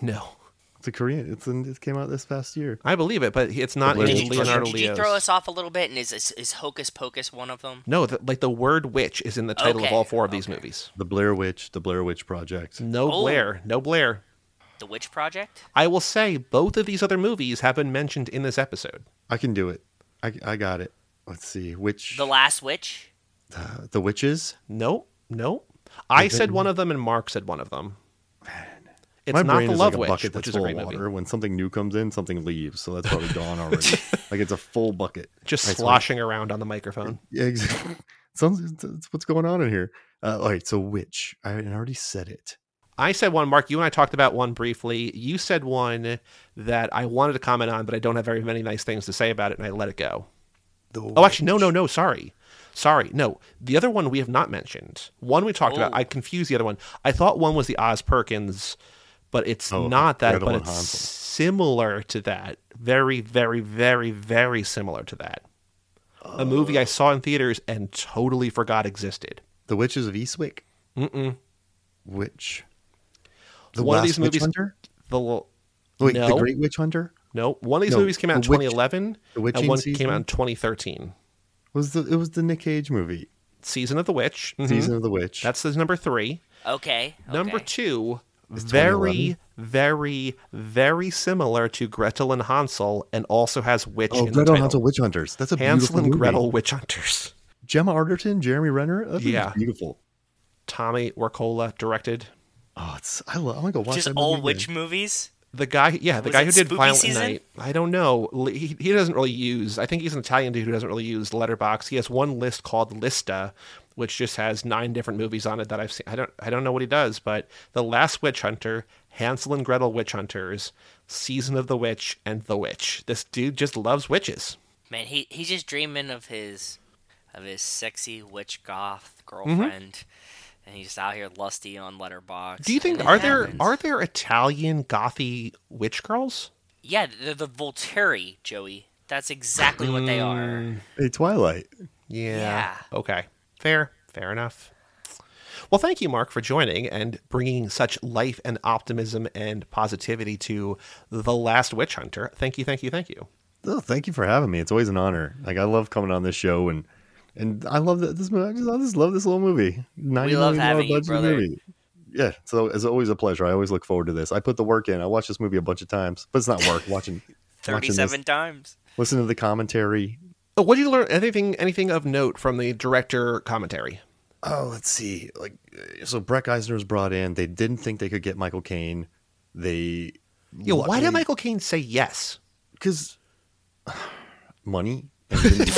no. It's a Korean. It's in, it came out this past year. I believe it, but it's not Blair in Witch Did you, Leonardo did you Leo's. throw us off a little bit? And is, is, is Hocus Pocus one of them? No, the, like the word witch is in the title of all four of these movies. The Blair Witch, The Blair Witch Project. No Oh. Blair, no Blair. The Witch Project? I will say both of these other movies have been mentioned in this episode. I can do it. I, I got it. Let's see. Which The Last Witch? uh, the witches? No, no. I Okay. said one of them, and Mark said one of them. It's My not brain the is Love like a bucket which that's is a full great of movie. water. When something new comes in, something leaves. So that's probably gone already. *laughs* like it's a full bucket. Just sloshing around on the microphone. *laughs* Yeah, exactly. *laughs* Sounds, that's what's going on in here. Uh, all right, so which I already said it. I said one, Mark. You and I talked about one briefly. You said one that I wanted to comment on, but I don't have very many nice things to say about it, and I let it go. The Oh, actually, no, no, no. Sorry. Sorry. No. The other one we have not mentioned. One we talked about. Oh. I confused the other one. I thought one was the Oz Perkins, but it's Oh, not that, but it's Hansel. similar to that. Very, very, very, very similar to that. A movie I saw in theaters and totally forgot existed. The Witches of Eastwick. Mm-mm. Which? The One of these movies- Hunter? The l- Wait, no. The Great Witch Hunter? no, one of these No, movies came out in The Witch- 2011, The Witching and one Season? came out in 2013. Was the it was the Nick Cage movie, Season of the Witch. mhm. Season of the Witch. That's the number three. Okay. Number okay. two, very, very, very similar to Gretel and Hansel, and also has witch oh, in Gretel the and title. Hansel Witch Hunters. That's a Hansel beautiful and movie. Gretel Witch Hunters. Gemma Arterton, Jeremy Renner. That's Yeah. beautiful. Tommy Wirkola directed. Oh, it's I love. I'm gonna go watch Just that all movie witch again. movies? The guy, yeah, the Was guy who did Spooky Violent Season? Night. I don't know. He, he doesn't really use. I think he's an Italian dude who doesn't really use Letterboxd. He has one list called Lista, which just has nine different movies on it that I've seen. I don't, I don't know what he does, but The Last Witch Hunter, Hansel and Gretel Witch Hunters, Season of the Witch, and The Witch. This dude just loves witches. Man, he he's just dreaming of his of his sexy witch goth Mm-hmm. girlfriend. And he's out here lusty on Letterboxd. Do you think and it are there are there Italian gothy witch girls? Yeah, they're the Volturi, Joey. That's exactly what they are. Hey, Twilight. Yeah. Yeah. Okay. Fair. Fair enough. Well, thank you, Mark, for joining and bringing such life and optimism and positivity to The Last Witch Hunter. Thank you, thank you, thank you. Oh, thank you for having me. It's always an honor. Like I love coming on this show and and I love that this movie. I just, I just love this little movie. Ninety We love dollar having you, budget brother. movie. Yeah, so it's always a pleasure. I always look forward to this. I put the work in. I watched this movie a bunch of times, but it's not work. Watching, *laughs* watching this, Thirty-seven times. listen to the commentary. Oh, what did you learn? Anything, anything of note from the director commentary? Oh, let's see. Like, uh, so Breck Eisner was brought in. They didn't think they could get Michael Caine. They, Yo, why did Michael Caine say yes? Because *sighs* money. Like,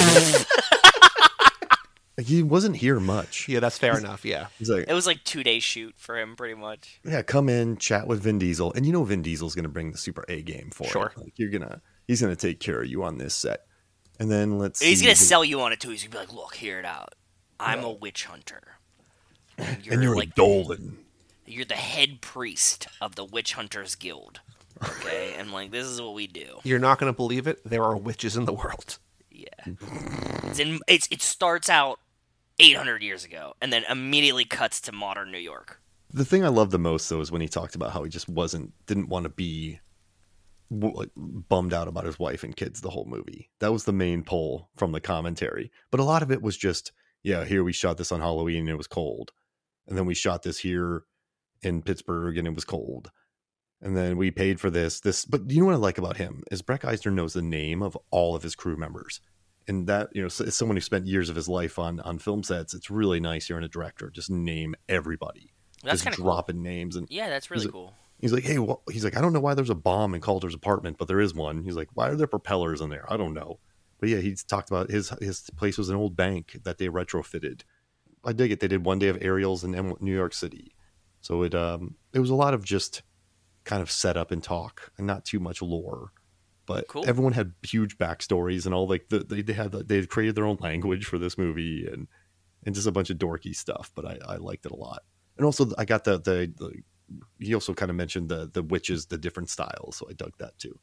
*laughs* he wasn't here much. Yeah, that's fair enough. Yeah. Like, It was like two day shoot for him, pretty much. yeah, come in, chat with Vin Diesel, and you know Vin Diesel's going to bring the super A game for Sure. it. Like, you're gonna, he's going to take care of you on this set. And then let's. He's see, gonna sell you on it too. He's gonna be like, "Look, hear it out. I'm a witch hunter. And you're, and you're like a Dolan. you're the head priest of the Witch Hunters Guild. Okay, and like this is what we do. You're not going to believe it. There are witches in the world. Yeah, it's in, it's it starts out 800 years ago, and then immediately cuts to modern New York. The thing I love the most though is when he talked about how he just wasn't didn't want to be w- like, bummed out about his wife and kids the whole movie. That was the main pull from the commentary. But a lot of it was just, yeah, here we shot this on Halloween and it was cold, and then we shot this here in Pittsburgh and it was cold, and then we paid for this. This, but you know what I like about him is Breck Eisner knows the name of all of his crew members. And that you know, as someone who spent years of his life on on film sets, it's really nice. You're in a director, just name everybody That's just kind of cool. dropping names and Yeah, that's really cool. He's like hey wha he's like i don't know why there's a bomb in kaulder's apartment but there is one. He's like why are there propellers in there? I don't know. But yeah he's talked about his his place was an old bank that they retrofitted. I dig it. They did one day of aerials in new york city. So it um it was a lot of just kind of setup and talk and not too much lore. But Cool. everyone had huge backstories and all like the, they, they had they had created their own language for this movie and and just a bunch of dorky stuff but i i liked it a lot. And also i got the the, the he also kind of mentioned the the witches the different styles so i dug that too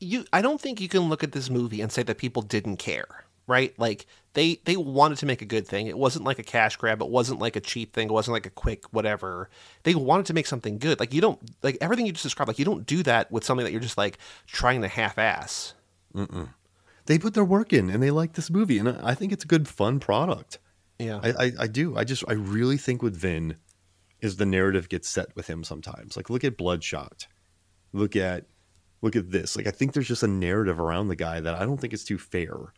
You, I don't think you can look at this movie and say that people didn't care right? Like they they wanted to make a good thing. It wasn't like a cash grab. It wasn't like a cheap thing. It wasn't like a quick whatever. They wanted to make something good. Like you don't like everything you just described. Like you don't do that with something that you're just like trying to half ass. They put their work in and they like this movie, and I I think it's a good, fun product. Yeah. I, I, I do. I just I really think with Vin is the narrative gets set with him sometimes. Like look at Bloodshot. Look at look at this. Like I think there's just a narrative around the guy that I don't think is too fair.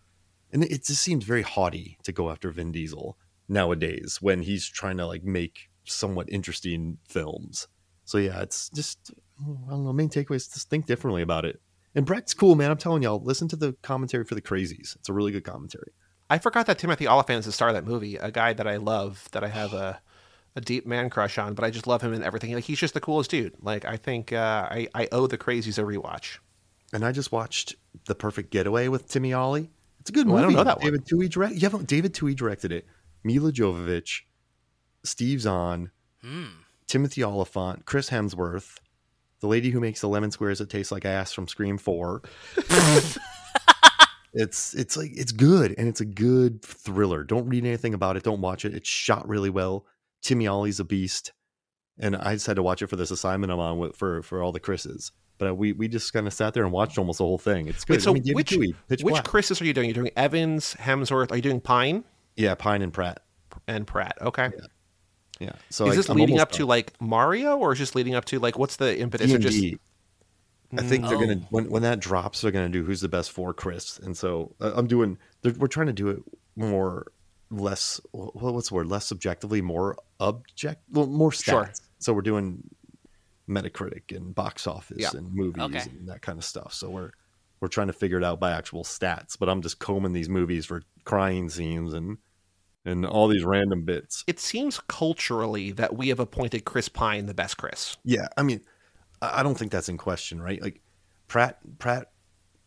And it just seems very haughty to go after Vin Diesel nowadays when he's trying to like make somewhat interesting films. So yeah, it's just I don't know. Main takeaway is just think differently about it. And Brett's cool, man. I'm telling y'all, listen to the commentary for the crazies. It's a really good commentary. I forgot that Timothy Olyphant is the star of that movie. A guy that I love, that I have a a deep man crush on, but I just love him and everything. Like he's just the coolest dude. Like I think uh, I I owe the crazies a rewatch. And I just watched The Perfect Getaway with Timmy Ollie. It's a good Oh, movie. I don't know that one. David Twohy direct. Yeah, no, David Twohy directed it. Milla Jovovich, Steve Zahn, Timothy Olyphant, Chris Hemsworth, the lady who makes the lemon squares that taste like ass from Scream Four. *laughs* it's it's like it's good and it's a good thriller. Don't read anything about it. Don't watch it. It's shot really well. Timmy Ollie's a beast, and I just had to watch it for this assignment I'm on with, for for all the Chris's. But uh, we we just kind of sat there and watched almost the whole thing. It's good. Wait, so I mean, which which Black. Chris's are you doing? You're doing Evans, Hemsworth. Are you doing Pine Yeah, Pine and Pratt. and Pratt? Okay. Yeah. So is I- this I'm leading up to like Mario, or is just leading up to like what's the impetus? Or just. I think they're Oh. gonna when when that drops, they're gonna do who's the best for Chris, and so uh, I'm doing. We're trying to do it more, less. wh- What's the word? Less subjectively, more object, well, more stats. Sure. So we're doing Metacritic and box office Yeah. and movies Okay. and that kind of stuff. So we're we're trying to figure it out by actual stats. But I'm just combing these movies for crying scenes and and all these random bits. it seems culturally that we have appointed Chris Pine the best Chris. Yeah, I mean, I I don't think that's in question, right? Like Pratt, Pratt,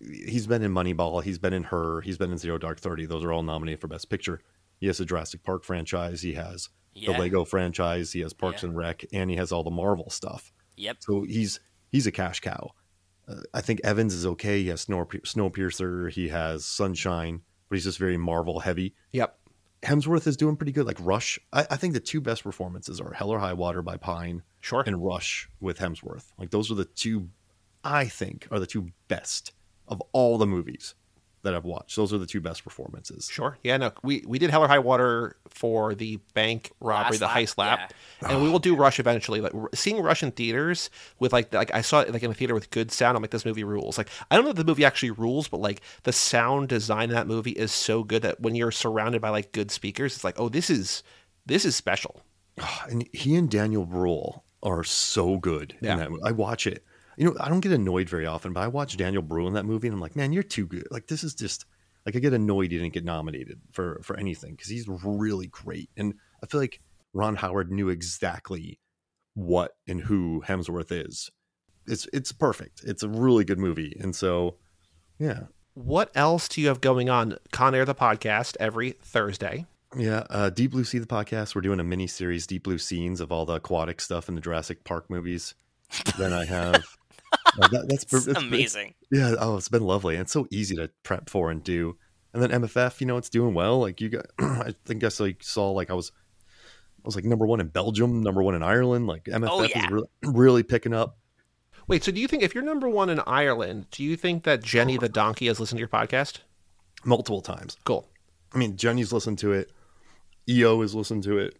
he's been in Moneyball, he's been in Her, he's been in Zero Dark Thirty. Those are all nominated for Best Picture. He has the Jurassic Park franchise, he has Yeah. the Lego franchise, he has Parks Yeah. and Rec, and he has all the Marvel stuff. Yep. So he's he's a cash cow. Uh, I think Evans is okay. He has Snow, Snowpiercer, he has Sunshine, but he's just very Marvel heavy. Yep. Hemsworth is doing pretty good. Like Rush, I, I think the two best performances are Hell or High Water by Pine Sure. and Rush with Hemsworth. Like those are the two I think are the two best of all the movies that I've watched. Those are the two best performances. Sure. Yeah, no, we, we did Hell or High Water for the bank robbery, Last the lap, heist lap, yeah. and we will *sighs* do Rush eventually. Like seeing Rush in theaters with like like I saw it like in a theater with good sound. I'm like, this movie rules. Like I don't know if the movie actually rules, but like the sound design in that movie is so good that when you're surrounded by like good speakers, it's like, oh, this is this is special. *sighs* And he and Daniel Bruhl are so good Yeah. in that movie. I watch it. You know, I don't get annoyed very often, but I watch Daniel Bruhl in that movie and I'm like, man, you're too good. Like this is just like I get annoyed he didn't get nominated for for anything because he's really great. And I feel like Ron Howard knew exactly what and who Hemsworth is. It's it's perfect. It's a really good movie. And so yeah. What else do you have going on? Con Air the podcast every Thursday. Yeah, uh, Deep Blue Sea, the podcast. We're doing a mini series, Deep Blue Scenes, of all the aquatic stuff in the Jurassic Park movies. then I have. *laughs* uh, that- that's, It's it's- amazing. Yeah, oh, it's been lovely. And it's so easy to prep for and do. And then MFF, you know, it's doing well. Like you got, *clears throat* I think I like saw like I was, I was like number one in Belgium, number one in Ireland. Like MFF Oh, yeah. is really, really picking up. Wait, so do you think if you're number one in Ireland, do you think that Jenny the donkey has listened to your podcast? multiple times. Cool. I mean, Jenny's listened to it. EO has listened to it.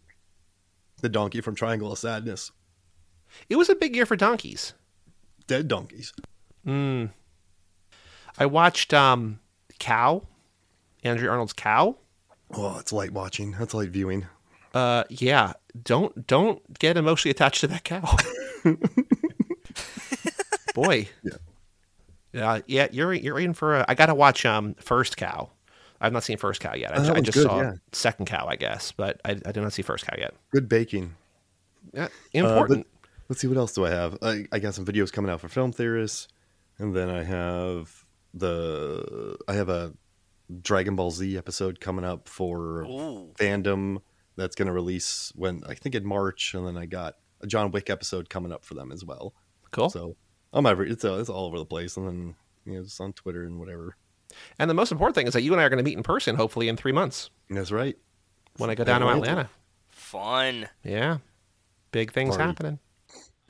The donkey from Triangle of Sadness. It was a big year for donkeys. Dead donkeys. I watched um Cow, Andrea Arnold's Cow. Oh, it's light watching. That's light viewing. Uh, yeah. Don't don't get emotionally attached to that cow. *laughs* *laughs* Boy. Yeah. Yeah, yeah. You're you're in for a. I gotta watch um First Cow. I've not seen First Cow yet. I, Oh, I just good, saw yeah. Second Cow, I guess, but I, I did not see First Cow yet. Good baking. Yeah, Uh, important. but let's see what else do I have. I, I got some videos coming out for film theorists, and then I have the I have a Dragon Ball Z episode coming up for Ooh. fandom that's going to release when I think in March, and then I got a John Wick episode coming up for them as well. cool. So I'm every it's uh, it's all over the place, and then you know just on Twitter and whatever. And the most important thing is that you and I are going to meet in person, hopefully in three months That's right. when I go down to Atlanta. Atlanta. Fun. Yeah. Big things Party. happening.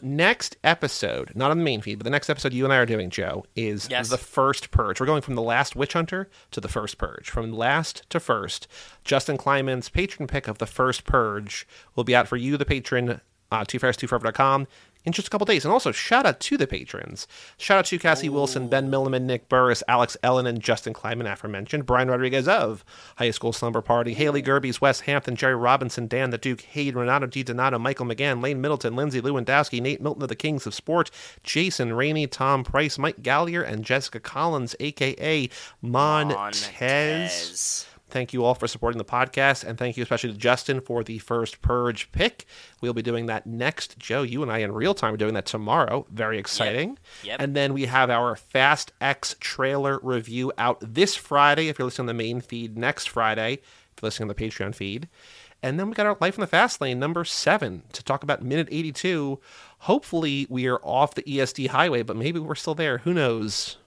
Next episode, not on the main feed, but the next episode you and I are doing, Joe, is Yes. the first purge. We're going from the last witch hunter to the first purge. From last to first. Justin Kleinman's patron pick of the first purge will be out for you, the patron, uh, twofairstwoforever.com in just a couple days. And also, shout out to the patrons. Shout out to Cassie Wilson, Ben Milliman, Nick Burris, Alex Ellen, and Justin Kleiman, aforementioned. Brian Rodriguez of High School Slumber Party, Haley Gerbies, Wes Hampton, Jerry Robinson, Dan the Duke, Hayden, Renato Di Donato, Michael McGann, Lane Middleton, Lindsay Lewandowski, Nate Milton of the Kings of Sport, Jason Rainey, Tom Price, Mike Gallier, and Jessica Collins, aka Montez. Montez. Thank you all for supporting the podcast, and thank you especially to Justin for the first Purge pick. We'll be doing that next. Joe, you and I in real time are doing that tomorrow. Very exciting. Yep. And then we have our Fast X trailer review out this Friday. If you're listening on the main feed, next Friday. If you're listening on the Patreon feed. And then we got our Life in the Fast Lane number seven to talk about minute 82. Hopefully, we are off the ESD highway, but maybe we're still there. Who knows?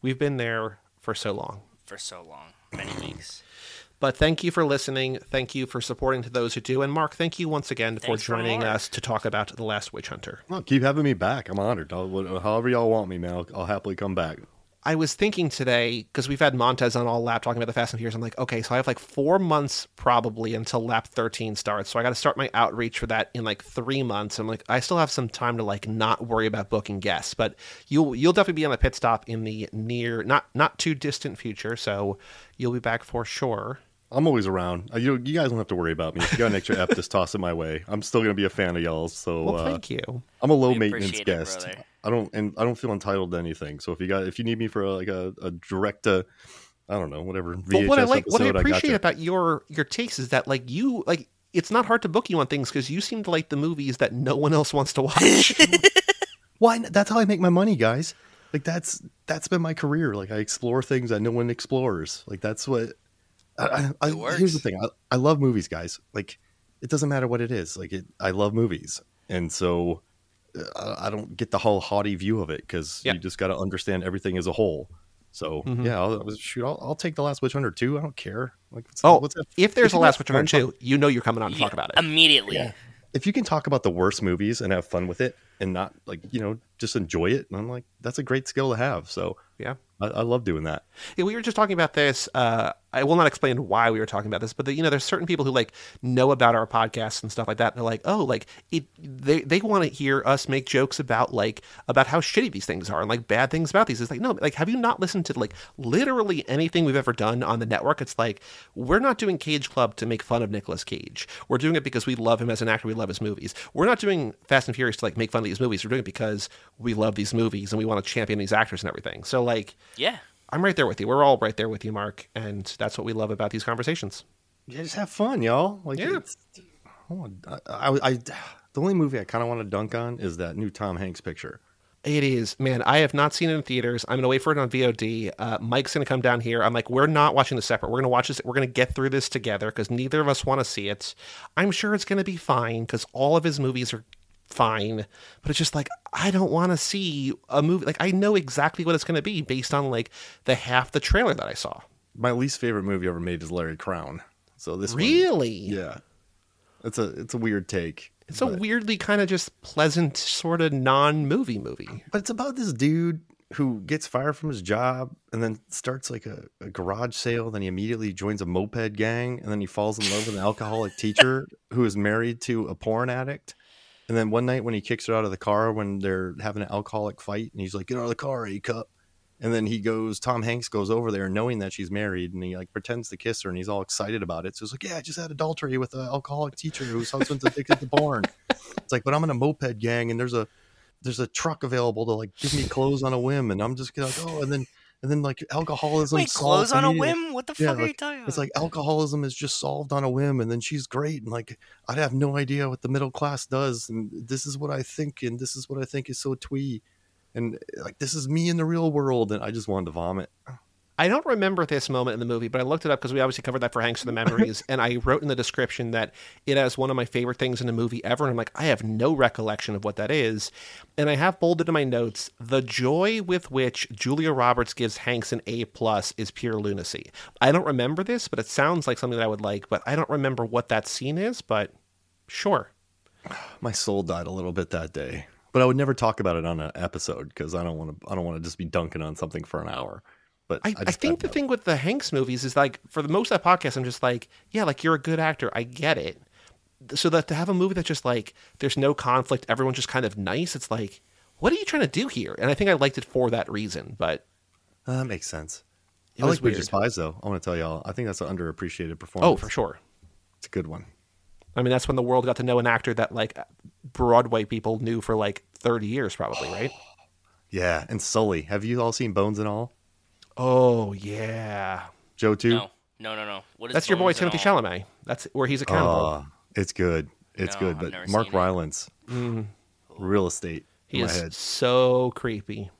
We've been there for so long. For so long. Many weeks. But thank you for listening. Thank you for supporting to those who do. And Mark, thank you once again for Thanks for joining more. us to talk about The Last Witch Hunter. Well, keep having me back. I'm honored. I'll, however y'all want me, man, I'll, I'll happily come back. I was thinking today, because we've had Montez on all lap talking about the Fast and Furious. I'm like, okay, so I have like four months probably until lap 13 starts. So I got to start my outreach for that in like three months. I'm like, I still have some time to like not worry about booking guests, but you'll you'll definitely be on the pit stop in the near, not not too distant future. So you'll be back for sure. I'm always around. Uh, You, you guys don't have to worry about me. If you got an extra F, just toss it my way. I'm still gonna be a fan of y'all's. So Well, uh, thank you. I'm a low We maintenance appreciate it, guest. brother. I don't and I don't feel entitled to anything. So if you got if you need me for a, like a, a direct, uh, I don't know, whatever. VHS But what I like, what I appreciate got you. about your your takes is that like you like it's not hard to book you on things because you seem to like the movies that no one else wants to watch. *laughs* *laughs* Why? n- That's how I make my money, guys. Like that's that's been my career. Like I explore things that no one explores. Like that's what. I, I, I, here's the thing. I, I love movies, guys. Like it doesn't matter what it is. Like it, I love movies, and so I don't get the whole haughty view of it because Yeah. you just got to understand everything as a whole. So Mhm. yeah, I'll, I'll- shoot. I'll, I'll take the Last Witch Hunter two. I don't care. Like what's, oh, what's that? if there's a Last Witch Hunter fun- too, you know you're coming on to talk about it. Immediately. if you can talk about the worst movies and have fun with it and not like you know just enjoy it and i'm like that's a great skill to have so Yeah. I, I love doing that Yeah, we were just talking about this. Uh, I will not explain why we were talking about this, but the, you know, there's certain people who like know about our podcasts and stuff like that. And they're like, oh, like it. They they want to hear us make jokes about like about how shitty these things are and like bad things about these. It's like no, like have you not listened to like literally anything we've ever done on the network? It's like we're not doing Cage Club to make fun of Nicolas Cage. We're doing it because we love him as an actor. We love his movies. We're not doing Fast and Furious to like make fun of these movies. We're doing it because we love these movies and we want to champion these actors and everything. So like. Yeah. I'm right there with you. We're all right there with you, Mark, and that's what we love about these conversations. yeah just have fun y'all like Yeah. it's, oh, I, I, I- the only movie i kind of want to dunk on is that new tom hanks picture It is, man. I have not seen it in theaters. I'm gonna wait for it on VOD. Uh, Mike's gonna come down here. I'm like, we're not watching this separate. We're gonna watch this. We're gonna get through this together because neither of us want to see it. I'm sure it's gonna be fine because all of his movies are fine. But it's just like I don't want to see a movie. Like I know exactly what it's gonna be based on like the half the trailer that I saw. my least favorite movie ever made is larry crowne so this one- Really? yeah it's a it's a weird take It's a weirdly kind of just pleasant sort of non-movie movie. But it's about this dude who gets fired from his job and then starts like a, a garage sale. Then he immediately joins a moped gang and then he falls in love with an alcoholic teacher who is married to a porn addict. And then one night when he kicks her out of the car when they're having an alcoholic fight and he's like, Get out of the car, A cup. And then he goes, Tom Hanks goes over there knowing that she's married and he like pretends to kiss her and he's all excited about it. So he's like, Yeah, I just had adultery with an alcoholic teacher whose husband's addicted to porn. *laughs* It's like, but I'm in a moped gang and there's a there's a truck available to like give me clothes on a whim and I'm just gonna like, oh and then and then like alcoholism Wait, solved clothes on a whim? What the Yeah, fuck are you like, talking about? It's like alcoholism is just solved on a whim, and then she's great, and like I'd have no idea what the middle class does, and this is what I think, and this is what I think is so twee, and like this is me in the real world, and I just wanted to vomit. I don't remember this moment in the movie, but I looked it up because we obviously covered that for Hanks for the Memories, *laughs* and I wrote in the description that it has one of my favorite things in a movie ever. And I'm like, I have no recollection of what that is. And I have bolded in my notes the joy with which Julia Roberts gives Hanks an A plus is pure lunacy. I don't remember this, but it sounds like something that I would like, but I don't remember what that scene is, but sure. *sighs* My soul died a little bit that day, but I would never talk about it on an episode because I don't want to. I don't want to just be dunking on something for an hour. But I, I, just think the thing with the Hanks movies is like for the most of that podcast, I'm just like, yeah, like you're a good actor, I get it. So that to have a movie that's just like there's no conflict, everyone's just kind of nice. It's like, what are you trying to do here? And I think I liked it for that reason. But Uh, that makes sense. It I was like weird. Spies though. I want to tell y'all. I think that's an underappreciated performance. oh, for sure. It's a good one. I mean, that's when the world got to know an actor that like Broadway people knew for like 30 years, probably, right? Yeah, and Sully. Have you all seen Bones and All? Oh yeah, Joe too. No, no, no, no. What is that's your boy Timothy All? Chalamet. That's where he's accountable. cannibal. Oh, it's good. It's No, good. I've But Mark seen it. Rylance, real estate he in my is head. so creepy.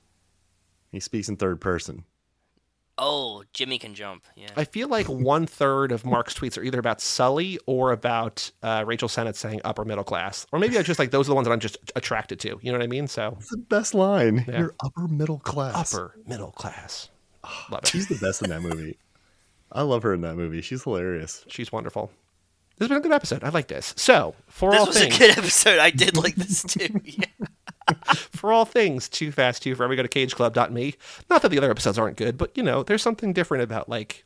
He speaks in third person. Oh, Jimmy can jump. Yeah. I feel like *laughs* one third of Mark's tweets are either about Sully or about uh, Rachel Sennott saying upper middle class, or maybe I just like those are the ones that I'm just attracted to. You know what I mean? So It's the best line. Yeah. You're upper middle class. upper middle class. *sighs* Love it. She's the best in that movie. I love her in that movie. She's hilarious. She's wonderful. This has been a good episode. I like this. So for this all was things, a good episode. I did like this too. *laughs* Yeah. for all things too fast too forever, go to cageclub.me. Not that the other episodes aren't good, but you know, there's something different about like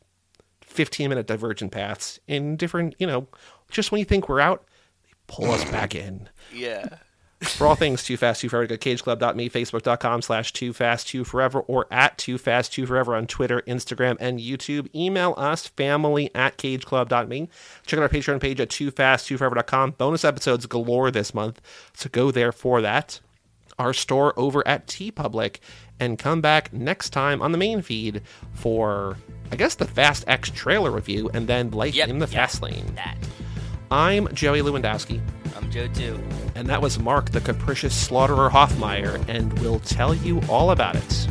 15 minute divergent paths in different, you know, just when you think we're out, they pull us back in. yeah. For all things Too Fast, Too Forever, go to cageclub.me, facebook.com slash Too Fast, Too Forever, or at Too Fast, Too Forever on Twitter, Instagram, and YouTube. Email us, family at cageclub.me. Check out our Patreon page at Too Fast, Too Forever.com. Bonus episodes galore this month, so go there for that. Our store over at TeePublic, and come back next time on the main feed for, I guess, the Fast X trailer review, and then Life Yep. in the yeah, Fast Lane. That. I'm Joey Lewandowski. I'm Joe too. And that was Mark, the capricious slaughterer Hoffmeyer, and we'll tell you all about it.